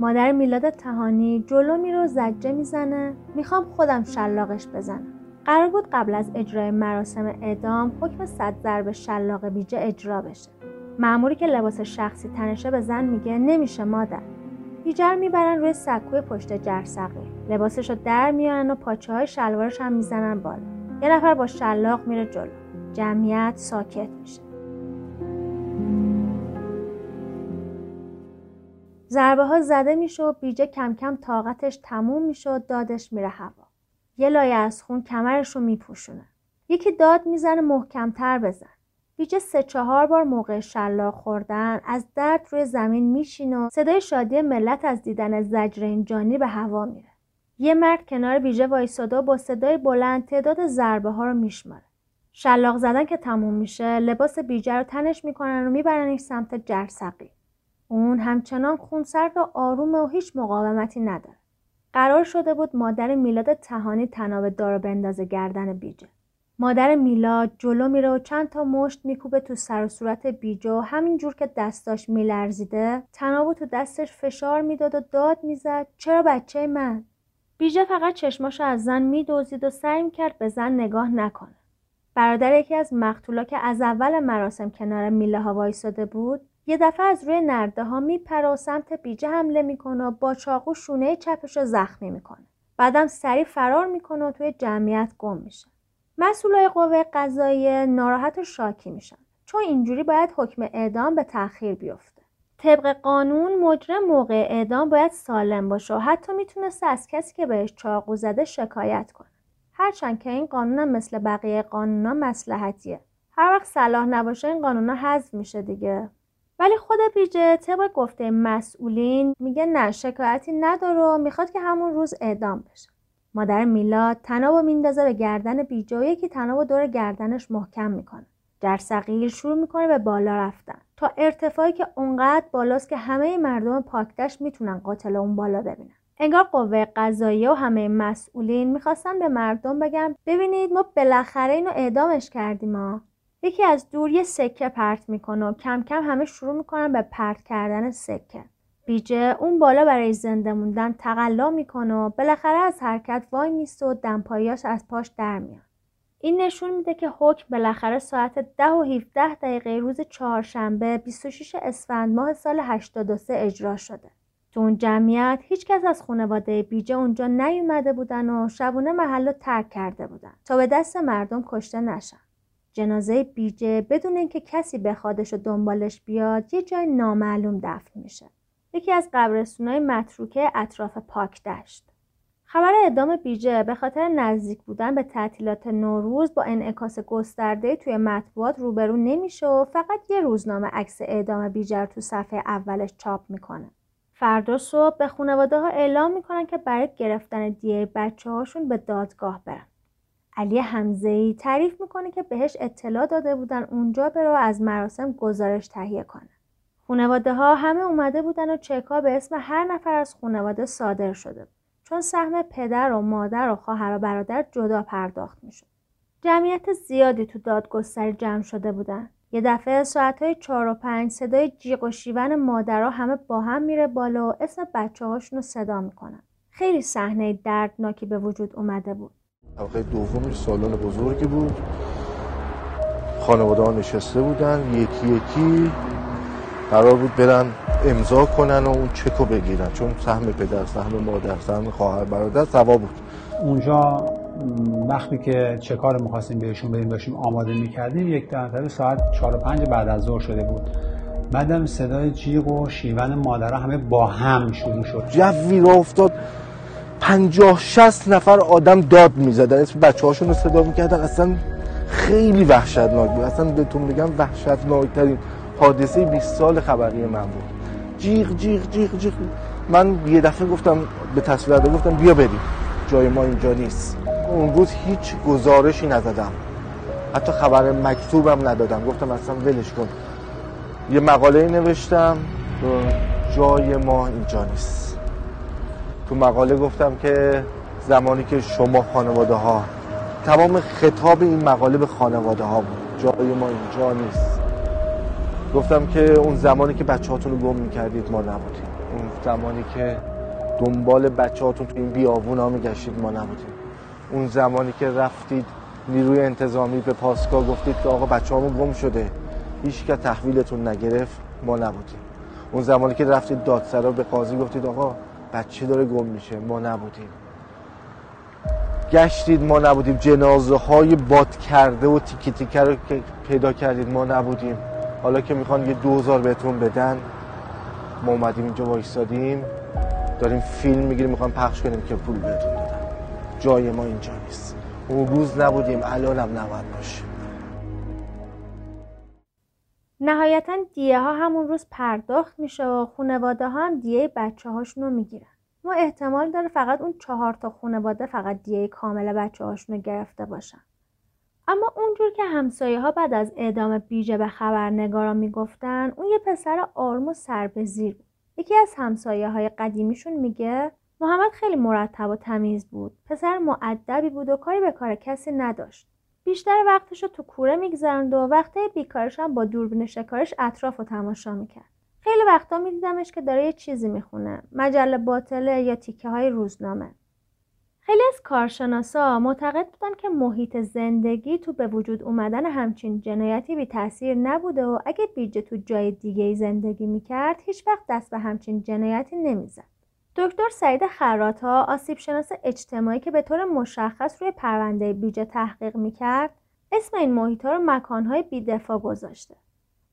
مادر میلاد تهانی جلو میره و زجه می‌زنه. می‌خوام خودم شلاقش بزنم. قرار بود قبل از اجرای مراسم اعدام حکم صد ضرب شلاق بیجه اجرا بشه. معموری که لباس شخصی تنشه به زن میگه نمیشه مادر. بیجر می‌برن روی سکوی پشت جرسقی لباسش رو در میارن و پاچه های شلوارش هم می‌زنن بالا. یه نفر با شلاق میره جلو. جمعیت ساکت میشه. ضربه ها زده میشه و بیجه کم کم طاقتش تموم میشه و دادش میره هوا. یه لایه از خون کمرش رو میپوشونه. یکی داد می‌زنه محکمتر بزن. بیجه سه چهار بار موقع شلاق خوردن از درد روی زمین میشینه و صدای شادی ملت از دیدن زجر این جانی به هوا میره. یه مرد کنار بیجه وایساده و با صدای بلند تعداد ضربه ها رو میشماره. شلاق زدن که تموم میشه لباس بیجه رو تنش می‌کنن و میبرنش سمت جرسقی اون همچنان خونسرد و آرومه و هیچ مقاومتی نداره. قرار شده بود مادر میلاد تهانی تناب دارو بندازه گردن بیجه. مادر میلاد جلو میره و چند تا مشت میکوبه تو سر و صورت بیجه و همینجور که دستاش میلرزیده تنابو تو دستش فشار می‌داد و داد می‌زد. چرا بچه من؟ بیجه فقط چشماشو از زن میدوزید و سعی می‌کرد به زن نگاه نکنه. برادر یکی از مقتولا که از اول مراسم کنار میله ها وایساده بود یه دفعه از روی نرده ها میپره و سمت بیجه حمله می‌کنه و با چاقو شونه چپش رو زخمی می‌کنه. بعدم سریع فرار می‌کنه و توی جمعیت گم میشه. مسئولای قوه قضایی ناراحت و شاکی میشن. چون اینجوری باید حکم اعدام به تاخیر بیفته. طبق قانون مجرم موقع اعدام باید سالم باشه و حتی می‌تونسته از کسی که بهش چاقو زده شکایت کنه. هرچند که این قانون مثل بقیه قانونا مسلحتیه هر وقت صلاح نباشه این قانونا حذف میشه دیگه. ولی خود بیجه طبق گفته مسئولین میگه نه شکایتی نداره و می‌خواد که همون روز اعدام بشه. مادر میلاد تنابو میندازه به گردن بیجه و یکی تنابو دور گردنش محکم می‌کنه. جرثقیل شروع می‌کنه به بالا رفتن. تا ارتفاعی که اونقدر بالاست که همه مردم پاکدشت می‌تونن قاتل اون بالا ببینن. انگار قوه قضاییه و همه مسئولین می‌خواستن به مردم بگن ببینید ما بالاخره اینو اعدامش کردیم ها. یکی از دور یه سکه پرت می‌کنه و کم کم همه شروع می‌کنن به پرت کردن سکه بیجه اون بالا برای زنده موندن تقلا می‌کنه و بالاخره از حرکت وای میسته و دمپاییاش از پاش در میاد این نشون میده که حکم بالاخره ساعت ده و 17 دقیقه روز چهارشنبه 26 اسفند ماه سال 83 اجرا شده. تو اون جمعیت هیچکس از خانواده بیجه اونجا نیومده بودن و شبونه محل ترک کرده بودن تا به دست مردم کشته نشن. جنازه بیجه بدون اینکه کسی بخوادش و دنبالش بیاد یه جای نامعلوم دفن میشه. یکی از قبرستونای متروکه اطراف پاک دشت. خبر اعدام بیجه به خاطر نزدیک بودن به تعطیلات نوروز با انعکاس گسترده توی مطبوعات روبرو نمیشه و فقط یه روزنامه عکس اعدام بیجه تو صفحه اولش چاپ می‌کنه. فردا صبح به خانواده ها اعلام می‌کنن که برای گرفتن دیه بچه هاشون به دادگاه برن. علی حمزه‌ای تعریف می‌کنه که بهش اطلاع داده بودن اونجا برو از مراسم گزارش تهیه کنه. خانواده ها همه اومده بودن و چکا به اسم هر نفر از خانواده صادر شده. چون سهم پدر و مادر و خواهر و برادر جدا پرداخت می‌شد. جمعیت زیادی تو دادگستری جمع شده بودن. یه دفعه ساعتهای چهار و پنج صدای جیغ و شیون مادرها همه با هم میره بالا و اسم بچه هاشون رو صدا می‌کنن. خیلی صحنه دردناکی به وجود اومده بود. طبقه دومش سالن بزرگی بود. خانواده ها نشسته بودن. یکی یکی قرار بود برن امضا کنن و اون چکو بگیرن. چون سهم پدر سهم مادر سهم خواهر برادر سوا بود. اونجا وقتی که چکار رو می‌خواستیم بهشون بدیم داشتیم آماده می‌کردیم یک مرتبه ساعت 4 و 5 بعد از ظهر شده بود. بعدم صدای جیغ و شیون مادرها همه با هم شروع شد. جوی را افتاد. پنجاه شست نفر آدم داد می‌زدن. اسم بچه هاشون رو صدا می‌کردن. اصلا خیلی وحشتناک بود. اصلا بهتون بگم وحشتناک ترین حادثه 20 سال خبری من بود. جیغ جیغ جیغ جیغ. من یه دفعه گفتم به تصویر گفتم بیا بریم. جای ما اینجا نیست. اون روز هیچ گزارشی نزدم حتی خبر مکتوبم ندادم. گفتم اصلا ولش کن. یه مقاله نوشتم. جای ما اینجا نیست. تو مقاله گفتم که زمانی که شما خانواده ها تمام خطاب این مقاله به خانواده ها بود. جای ما اینجا نیست. گفتم که اون زمانی که بچه هاتون رو گم می‌کردید ما نبودیم. اون زمانی که دنبال بچه هاتون تو این بیابون ها میگشتید ما نبودیم. اون زمانی که رفتید نیروی انتظامی به پاسگاه گفتید که آقا بچه همون گم شده. هیچ که تحویلتون نگرفت ما نبودیم. اون زمانی که رفتید دادسرا به قاضی گفتید آقا بچه داره گم میشه ما نبودیم. گشتید ما نبودیم. جنازه های باد کرده و تیکی تیکه رو که پیدا کردید ما نبودیم. حالا که می‌خوان یه دوزار بهتون بدن ما اومدیم اینجا وایستادیم داریم فیلم می‌گیریم می‌خوام پخش کنیم که پول بهتون دادن جای ما اینجا نیست. اون روز نبودیم الانم نباید باشیم نهایتا دیه ها همون روز پرداخت میشه و خانواده ها هم دیه بچه هاشون رو می‌گیرن. ما احتمال داره فقط اون چهار تا خانواده فقط دیه کامل بچه هاشون رو گرفته باشن. اما اونجور که همسایه ها بعد از اعدام بیجه به خبرنگارا می‌گفتن اون یه پسر آرم و سر به زیر بود. یکی از همسایه های قدیمیشون میگه محمد خیلی مرتب و تمیز بود. پسر معدبی بود و کاری به کار کسی نداشت. بیشتر وقتش رو تو کوره میگذرند و وقته بیکارش هم با دوربین شکارش اطراف رو تماشا می‌کرد خیلی وقتا میدیدمش که داره یه چیزی می‌خونه مجله باطله یا تیکه های روزنامه خیلی از کارشناسا معتقد بودن که محیط زندگی تو به وجود اومدن همچین جنایتی بی تاثیر نبوده و اگه بیجه تو جای دیگه زندگی می‌کرد هیچ وقت دست به همچین جنایتی نمی‌زد. دکتر سعید خراتا آسیب شناس اجتماعی که به طور مشخص روی پرونده بیجه تحقیق می‌کرد اسم این محیط ها رو مکانهای بیدفاع گذاشته.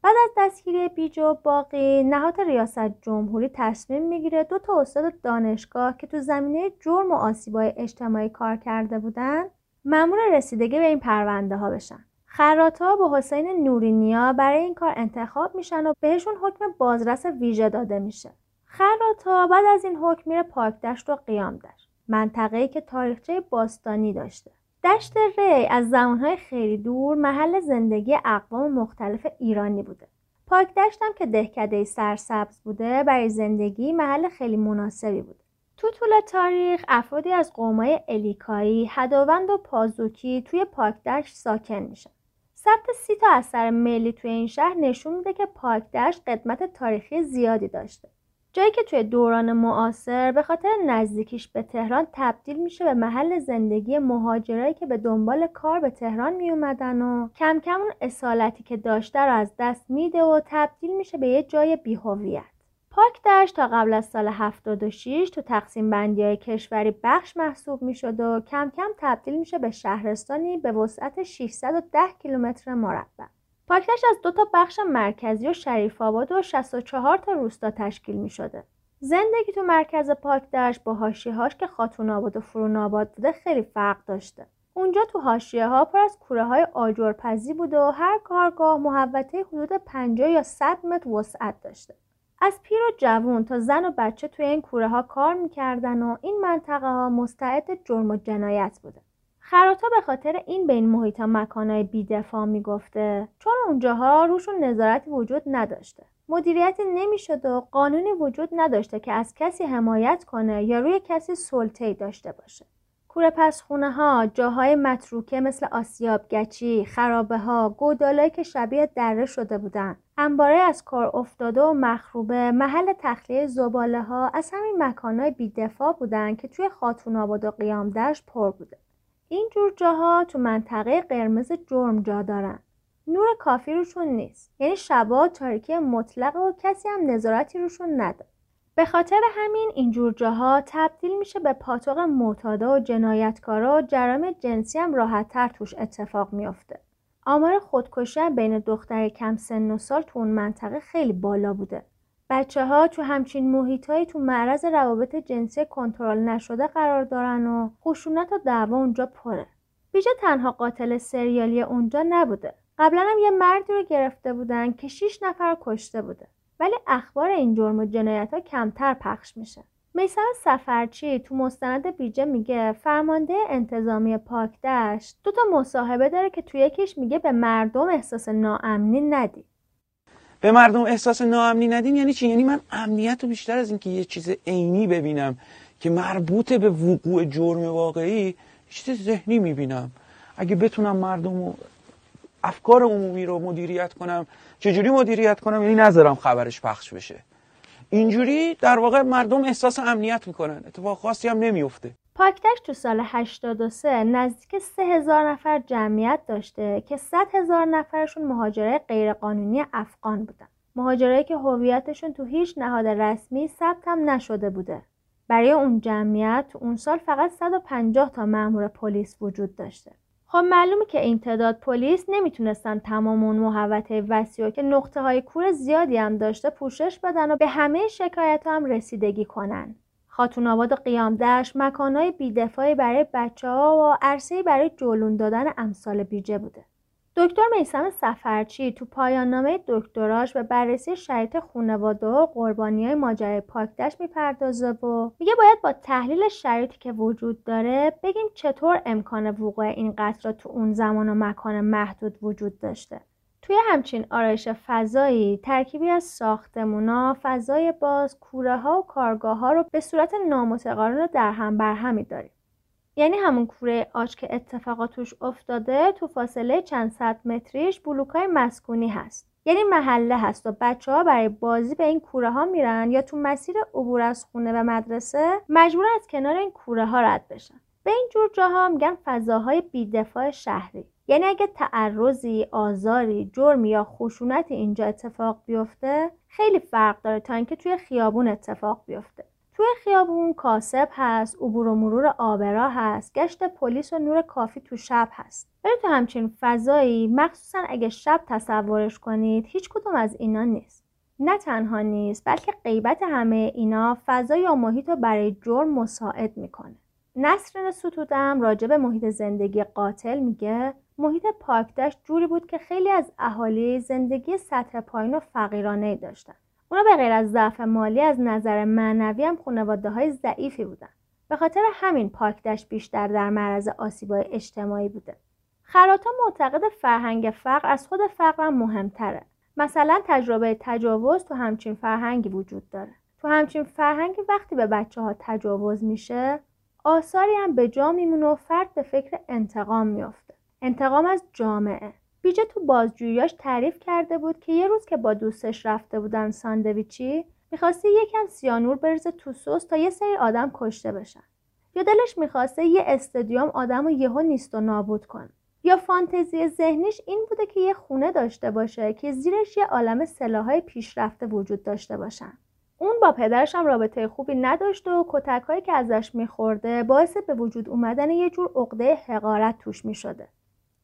بعد از دستگیری بیجو باقی نهاد ریاست جمهوری تصمیم می‌گیره دو تا استاد دانشگاه که تو زمینه جرم و آسیبای اجتماعی کار کرده بودن مأمور رسیدگی به این پرونده ها بشن خراتا با حسین نورینیا برای این کار انتخاب میشن و بهشون حکم بازرس ویژه داده میشه خراتا بعد از این حکم میره پاکدشت و قیام دشت منطقه‌ای که تاریخچه باستانی داشته دشت ری از زمانهای خیلی دور محل زندگی اقوام مختلف ایرانی بوده. پاک دشتم که دهکده سرسبز بوده برای زندگی محل خیلی مناسبی بوده. تو طول تاریخ افرادی از قومای الیکایی، هداوند و پازوکی توی پاکدشت ساکن میشن. ثبت سی تا اثر ملی توی این شهر نشون میده که پاکدشت قدمت تاریخی زیادی داشته. جایی که توی دوران معاصر به خاطر نزدیکیش به تهران تبدیل میشه به محل زندگی مهاجرایی که به دنبال کار به تهران می اومدن و کم کم اون اصالتی که داشته رو از دست میده و تبدیل میشه به یه جای بیهویت. پاک دشت تا قبل از سال 76 تو تقسیم بندی های کشوری بخش محسوب می شد و کم کم تبدیل میشه به شهرستانی به وسعت 610 کیلومتر مربع. پاکتش از دو تا بخش مرکزی و شریف آباد و 64 تا روستا تشکیل می شده. زندگی تو مرکز پاکدشت با هاش که خاتون آباد و فرون آباد بوده خیلی فرق داشته. اونجا تو هاشیه ها پر از کوره های آجرپزی بوده و هر کارگاه محوطه حدود 50 یا 100 متر وسعت داشته. از پیر و جوون تا زن و بچه توی این کوره ها کار می‌کردن و این منطقه ها مستعد جرم و جنایت بوده. خراتا به خاطر این به این محیط مکانهای بیدفاع می‌گفته. چون اونجاها روشون نظارتی وجود نداشته. مدیریتی نمی‌شد و قانونی وجود نداشته که از کسی حمایت کنه یا روی کسی سلطه داشته باشه. کوره پس خونه ها جاهای متروکه مثل آسیاب گچی خرابه ها گودالایی که شبیه دره شده بودن. انباره از کار افتاده و مخروبه محل تخلیه زباله ها از همین مکانهای بیدفاع بودن که توی خاتون آباد و قیامدشت پر بوده. این جور جاها تو منطقه قرمز جرم جا دارن. نور کافی روشون نیست. یعنی شبا تاریکی مطلق و کسی هم نظارتی روشون نداره. به خاطر همین این جور جاها تبدیل میشه به پاتوق معتادا و جنایتکارا و جرام جنسی هم راحتتر توش اتفاق میافته. آمار خودکشی بین دختر کم سن و سال تو اون منطقه خیلی بالا بوده. بچه ها تو همچین محیط تو معرض روابط جنسی کنترل نشده قرار دارن و خشونت و دعوا اونجا پره. بیجه تنها قاتل سریالی اونجا نبوده. قبلا هم یه مردی رو گرفته بودن که 6 نفر کشته بوده. ولی اخبار این جرم و جنایت ها کمتر پخش میشه. میسم سفرچی تو مستند بیجه میگه فرمانده انتظامی پاکدشت دو تا مصاحبه داره که تو یکیش میگه به مردم احساس ناامنی ندید. به مردم احساس ناامنی ندیم یعنی چی؟ یعنی من امنیت رو بیشتر از اینکه یه چیز عینی ببینم که مربوط به وقوع جرم واقعی چیز ذهنی می‌بینم. اگه بتونم مردم و افکار عمومی رو مدیریت کنم چجوری مدیریت کنم؟ یعنی نذارم خبرش پخش بشه. اینجوری در واقع مردم احساس امنیت می‌کنن. اتفاق خاصی هم نمیفته پاکتش تو سال 83 نزدیک 3000 نفر جمعیت داشته که 100 هزار نفرشون مهاجره غیرقانونی افغان بودن. مهاجرایی که هویتشون تو هیچ نهاد رسمی ثبت هم نشده بوده. برای اون جمعیت اون سال فقط 150 تا مأمور پلیس وجود داشته. خب معلومه که این تعداد پلیس نمی‌تونستن تمام اون محوطه وسیع که نقطه های کور زیادی هم داشته پوشش بدن و به همه شکایت هم رسیدگی کنن. خاتون آباد و قیام دشت مکانهای بیدفاعی برای بچه ها و عرصه برای جلون دادن امثال بیجه بوده. دکتر میسم سفرچی تو پایان نامه دکتراش به بررسی شرایط خانواده و قربانی های ماجرای پاکدشت می‌پردازه و میگه باید با تحلیل شرایطی که وجود داره بگیم چطور امکان وقوع این قتل را تو اون زمان و مکان محدود وجود داشته توی همچین آرایش فضایی ترکیبی از ساختمونا، فضای باز، کوره ها و کارگاه ها رو به صورت نامتقارن در هم برهمی داریم. یعنی همون کوره آج که اتفاقات توش افتاده تو فاصله چند صد متریش بلوکای مسکونی هست یعنی محله هست و بچه ها برای بازی به این کوره ها میرن یا تو مسیر عبور از خونه و مدرسه مجبور از کنار این کوره ها رد بشن به این جور جاها میگن فضاهای بیدفاع شهری. یعنی اگه تعرضی، آزاری، جرمی یا خشونت اینجا اتفاق بیفته خیلی فرق داره تا اینکه توی خیابون اتفاق بیفته. توی خیابون کاسب هست عبور و مرور آبرا هست گشت پلیس و نور کافی تو شب هست. ولی تو همچین فضایی مخصوصا اگه شب تصورش کنید هیچ کدوم از اینا نیست. نه تنها نیست بلکه غیبت همه اینا فضا یا محیط رو برای جرم مساعد می‌کنه. نسرین ستودم راجع به محیط زندگی قاتل میگه محیط پاکدشت جوری بود که خیلی از اهالی زندگی سطح پایین و فقیرانه داشتن. اونا به غیر از ضعف مالی از نظر معنوی هم خانواده های ضعیفی بودن. به خاطر همین پاکدشت بیشتر در معرض آسیبای اجتماعی بوده. خراتا معتقد فرهنگ فقر از خود فقر هم مهمتره. مثلا تجربه تجاوز تو همچین فرهنگی وجود داره. تو همچین فرهنگی وقتی به بچه ها تجاوز میشه آثاری هم به جا میمونه و فرد به فکر انتقام میافته. انتقام از جامعه. بیجه تو بازجوییاش تعریف کرده بود که یه روز که با دوستش رفته بودن ساندویچی می‌خواسته یکم سیانور بریزه تو سس تا یه سری آدم کشته بشن. یا دلش می‌خواسته یه استادیوم آدم و یهو نیست و نابود کنه. یا فانتزی ذهنیش این بوده که یه خونه داشته باشه که زیرش یه عالم سلاحهای پیشرفته وجود داشته باشن. اون با پدرش هم رابطه خوبی نداشته و کتکهایی که ازش میخورده باعث به وجود اومدن یه جور عقده حقارت توش می‌شده.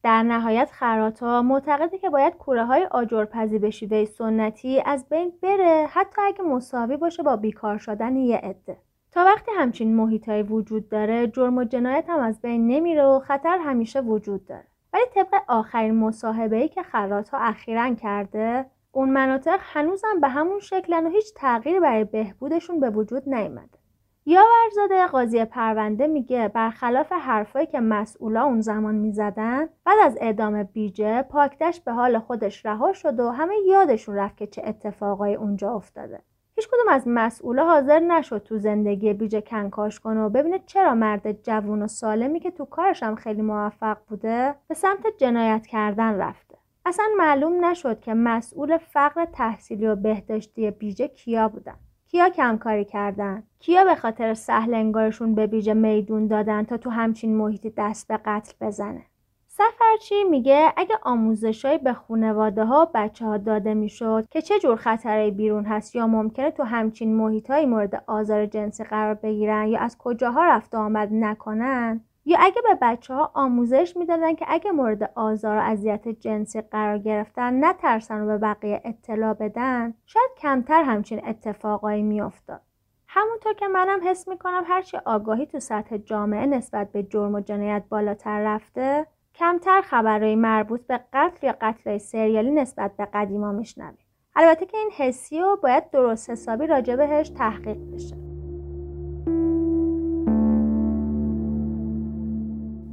در نهایت خراتا معتقده که باید کوره های آجرپزی به شیوه سنتی از بین بره حتی اگه مساوی باشه با بیکار شدن یه عده. تا وقتی همچین محیطهایی وجود داره جرم و جنایت هم از بین نمیره و خطر همیشه وجود داره. ولی طبق آخرین مصاحبه که خراتا اخیرا کرده اون مناطق هنوزم به همون شکلن و هیچ تغییری برای بهبودشون به وجود نیامده یا ورزاده قاضی پرونده میگه برخلاف حرفایی که مسئولا اون زمان می‌زدن بعد از اعدام بیجه پاکدش به حال خودش رها شد و همه یادشون رفت که چه اتفاقای اونجا افتاده. هیچ کدوم از مسئولا حاضر نشد تو زندگی بیجه کنکاش کنه و ببینه چرا مرد جوون و سالمی که تو کارش هم خیلی موفق بوده به سمت جنایت کردن رفته اصلا معلوم نشد که مسئول فقر تحصیلی و بهداشتی بیجه کیا بودن. کیا کمکاری کردن؟ کیا به خاطر سهل انگارشون به بیجه میدون دادن تا تو همچین محیطی دست به قتل بزنه؟ سفرچی میگه اگه آموزشهایی به خونواده ها و بچه ها داده می‌شد که چه جور خطرهای بیرون هست یا ممکنه تو همچین محیط مورد آزار جنسی قرار بگیرن یا از کجاها رفت آمد نکنن؟ یا اگه به بچه ها آموزش می‌دادن که اگه مورد آزار و اذیت جنسی قرار گرفتن نترسن و به بقیه اطلاع بدن شاید کمتر همچین اتفاقایی میافتاد. همونطور که منم حس می‌کنم هرچی آگاهی تو سطح جامعه نسبت به جرم و جنایت بالاتر رفته کمتر خبرهای مربوط به قتل یا قتل سریالی نسبت به قدیما میشنویم. البته که این حسی و باید درست حسابی راجع بهش تحقیق بشه.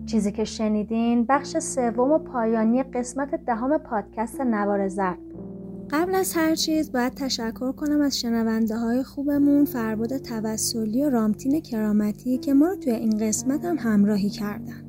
چیزی که شنیدین بخش سوم و پایانی قسمت دهم پادکست نوار زرد. قبل از هر چیز باید تشکر کنم از شنونده های خوبمون فرباد توسلی و رامتین کرامتی که ما رو توی این قسمت هم همراهی کردن.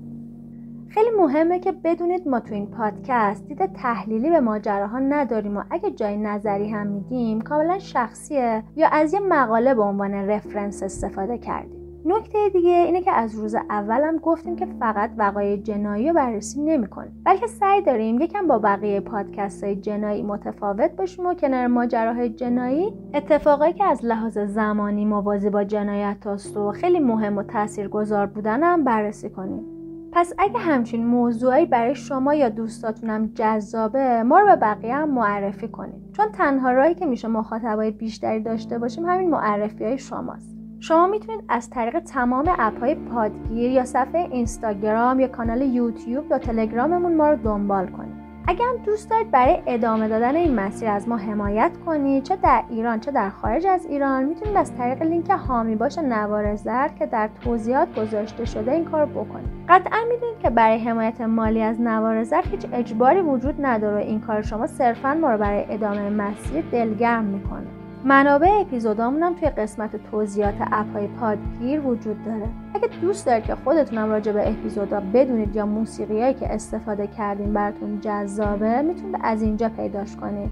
خیلی مهمه که بدونید ما تو این پادکست دید تحلیلی به ماجراها نداریم و اگه جای نظری هم میدیم کاملا شخصیه یا از یه مقاله به عنوان رفرنس استفاده کردیم. نکته دیگه اینه که از روز اولم گفتیم که فقط وقایع جنایی رو بررسی نمی‌کنیم. بلکه سعی داریم یکم با بقیه پادکست های جنایی متفاوت باشیم و کنار ماجراهای جنایی اتفاقایی که از لحاظ زمانی موازی با جنایت هست و خیلی مهم و تاثیرگذار بودن هم بررسی کنیم. پس اگه همچین موضوعی برای شما یا دوستاتونم جذابه ما رو به بقیه هم معرفی کنید. چون تنها راهی که میشه مخاطبای بیشتری داشته باشیم همین معرفی های شماست. شما می‌تونید از طریق تمام اپ های پادگیر یا صفحه اینستاگرام یا کانال یوتیوب یا تلگراممون ما رو دنبال کنید. اگر دوست دارید برای ادامه دادن این مسیر از ما حمایت کنید چه در ایران چه در خارج از ایران می‌تونید از طریق لینک هامی باش نوار زرد که در توضیحات گذاشته شده این کار بکنید. قطعا می‌دونید که برای حمایت مالی از نوار زرد هیچ اجباری وجود نداره این کار شما صرفا ما رو برای ادامه مسیر دلگرم می‌کنه. منابع اپیزودامون هم توی قسمت توضیحات اپ های پادگیر وجود داره. اگه دوست دارید که خودتونم راجع به اپیزودا بدونید یا موسیقیایی که استفاده کردیم براتون جذابه می‌تونید از اینجا پیداش کنید.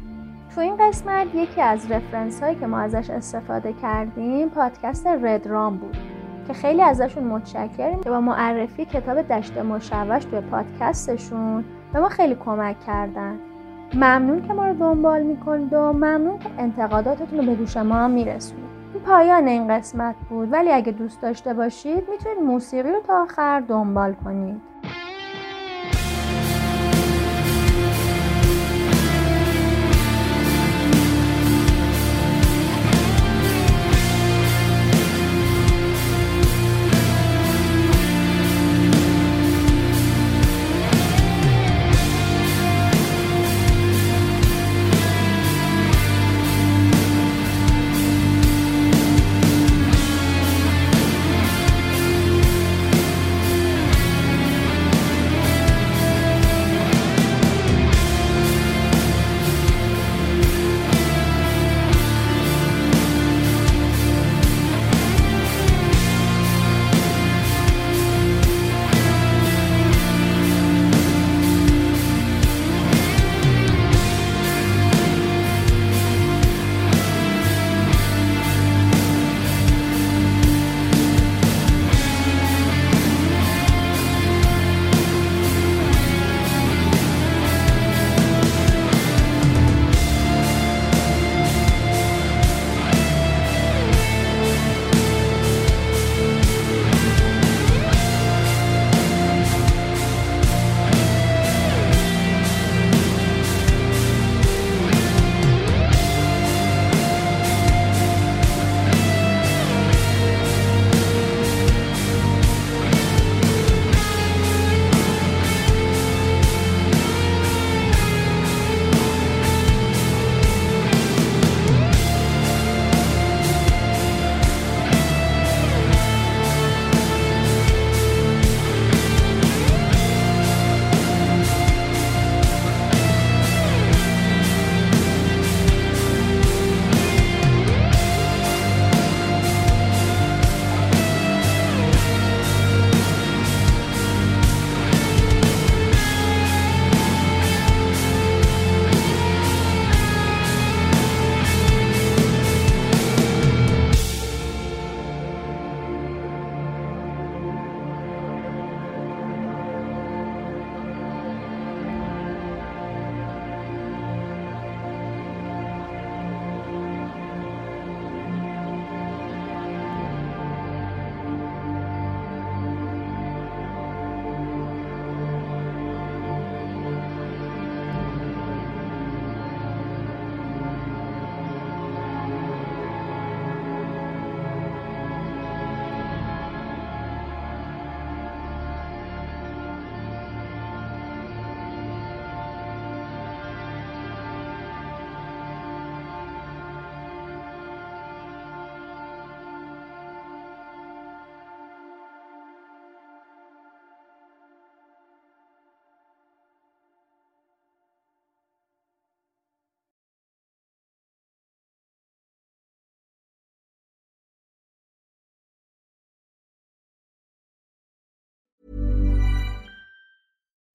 تو این قسمت یکی از رفرنس هایی که ما ازش استفاده کردیم پادکست رام بود که خیلی ازشون متشکریم که با معرفی کتاب دشت مشوش توی پادکستشون به ما خیلی کمک کردن. ممنون که ما رو دنبال می‌کنید و ممنون که انتقاداتتون رو به گوش ما هم میرسونید. این پایان این قسمت بود ولی اگه دوست داشته باشید می‌تونید موسیقی رو تا آخر دنبال کنید.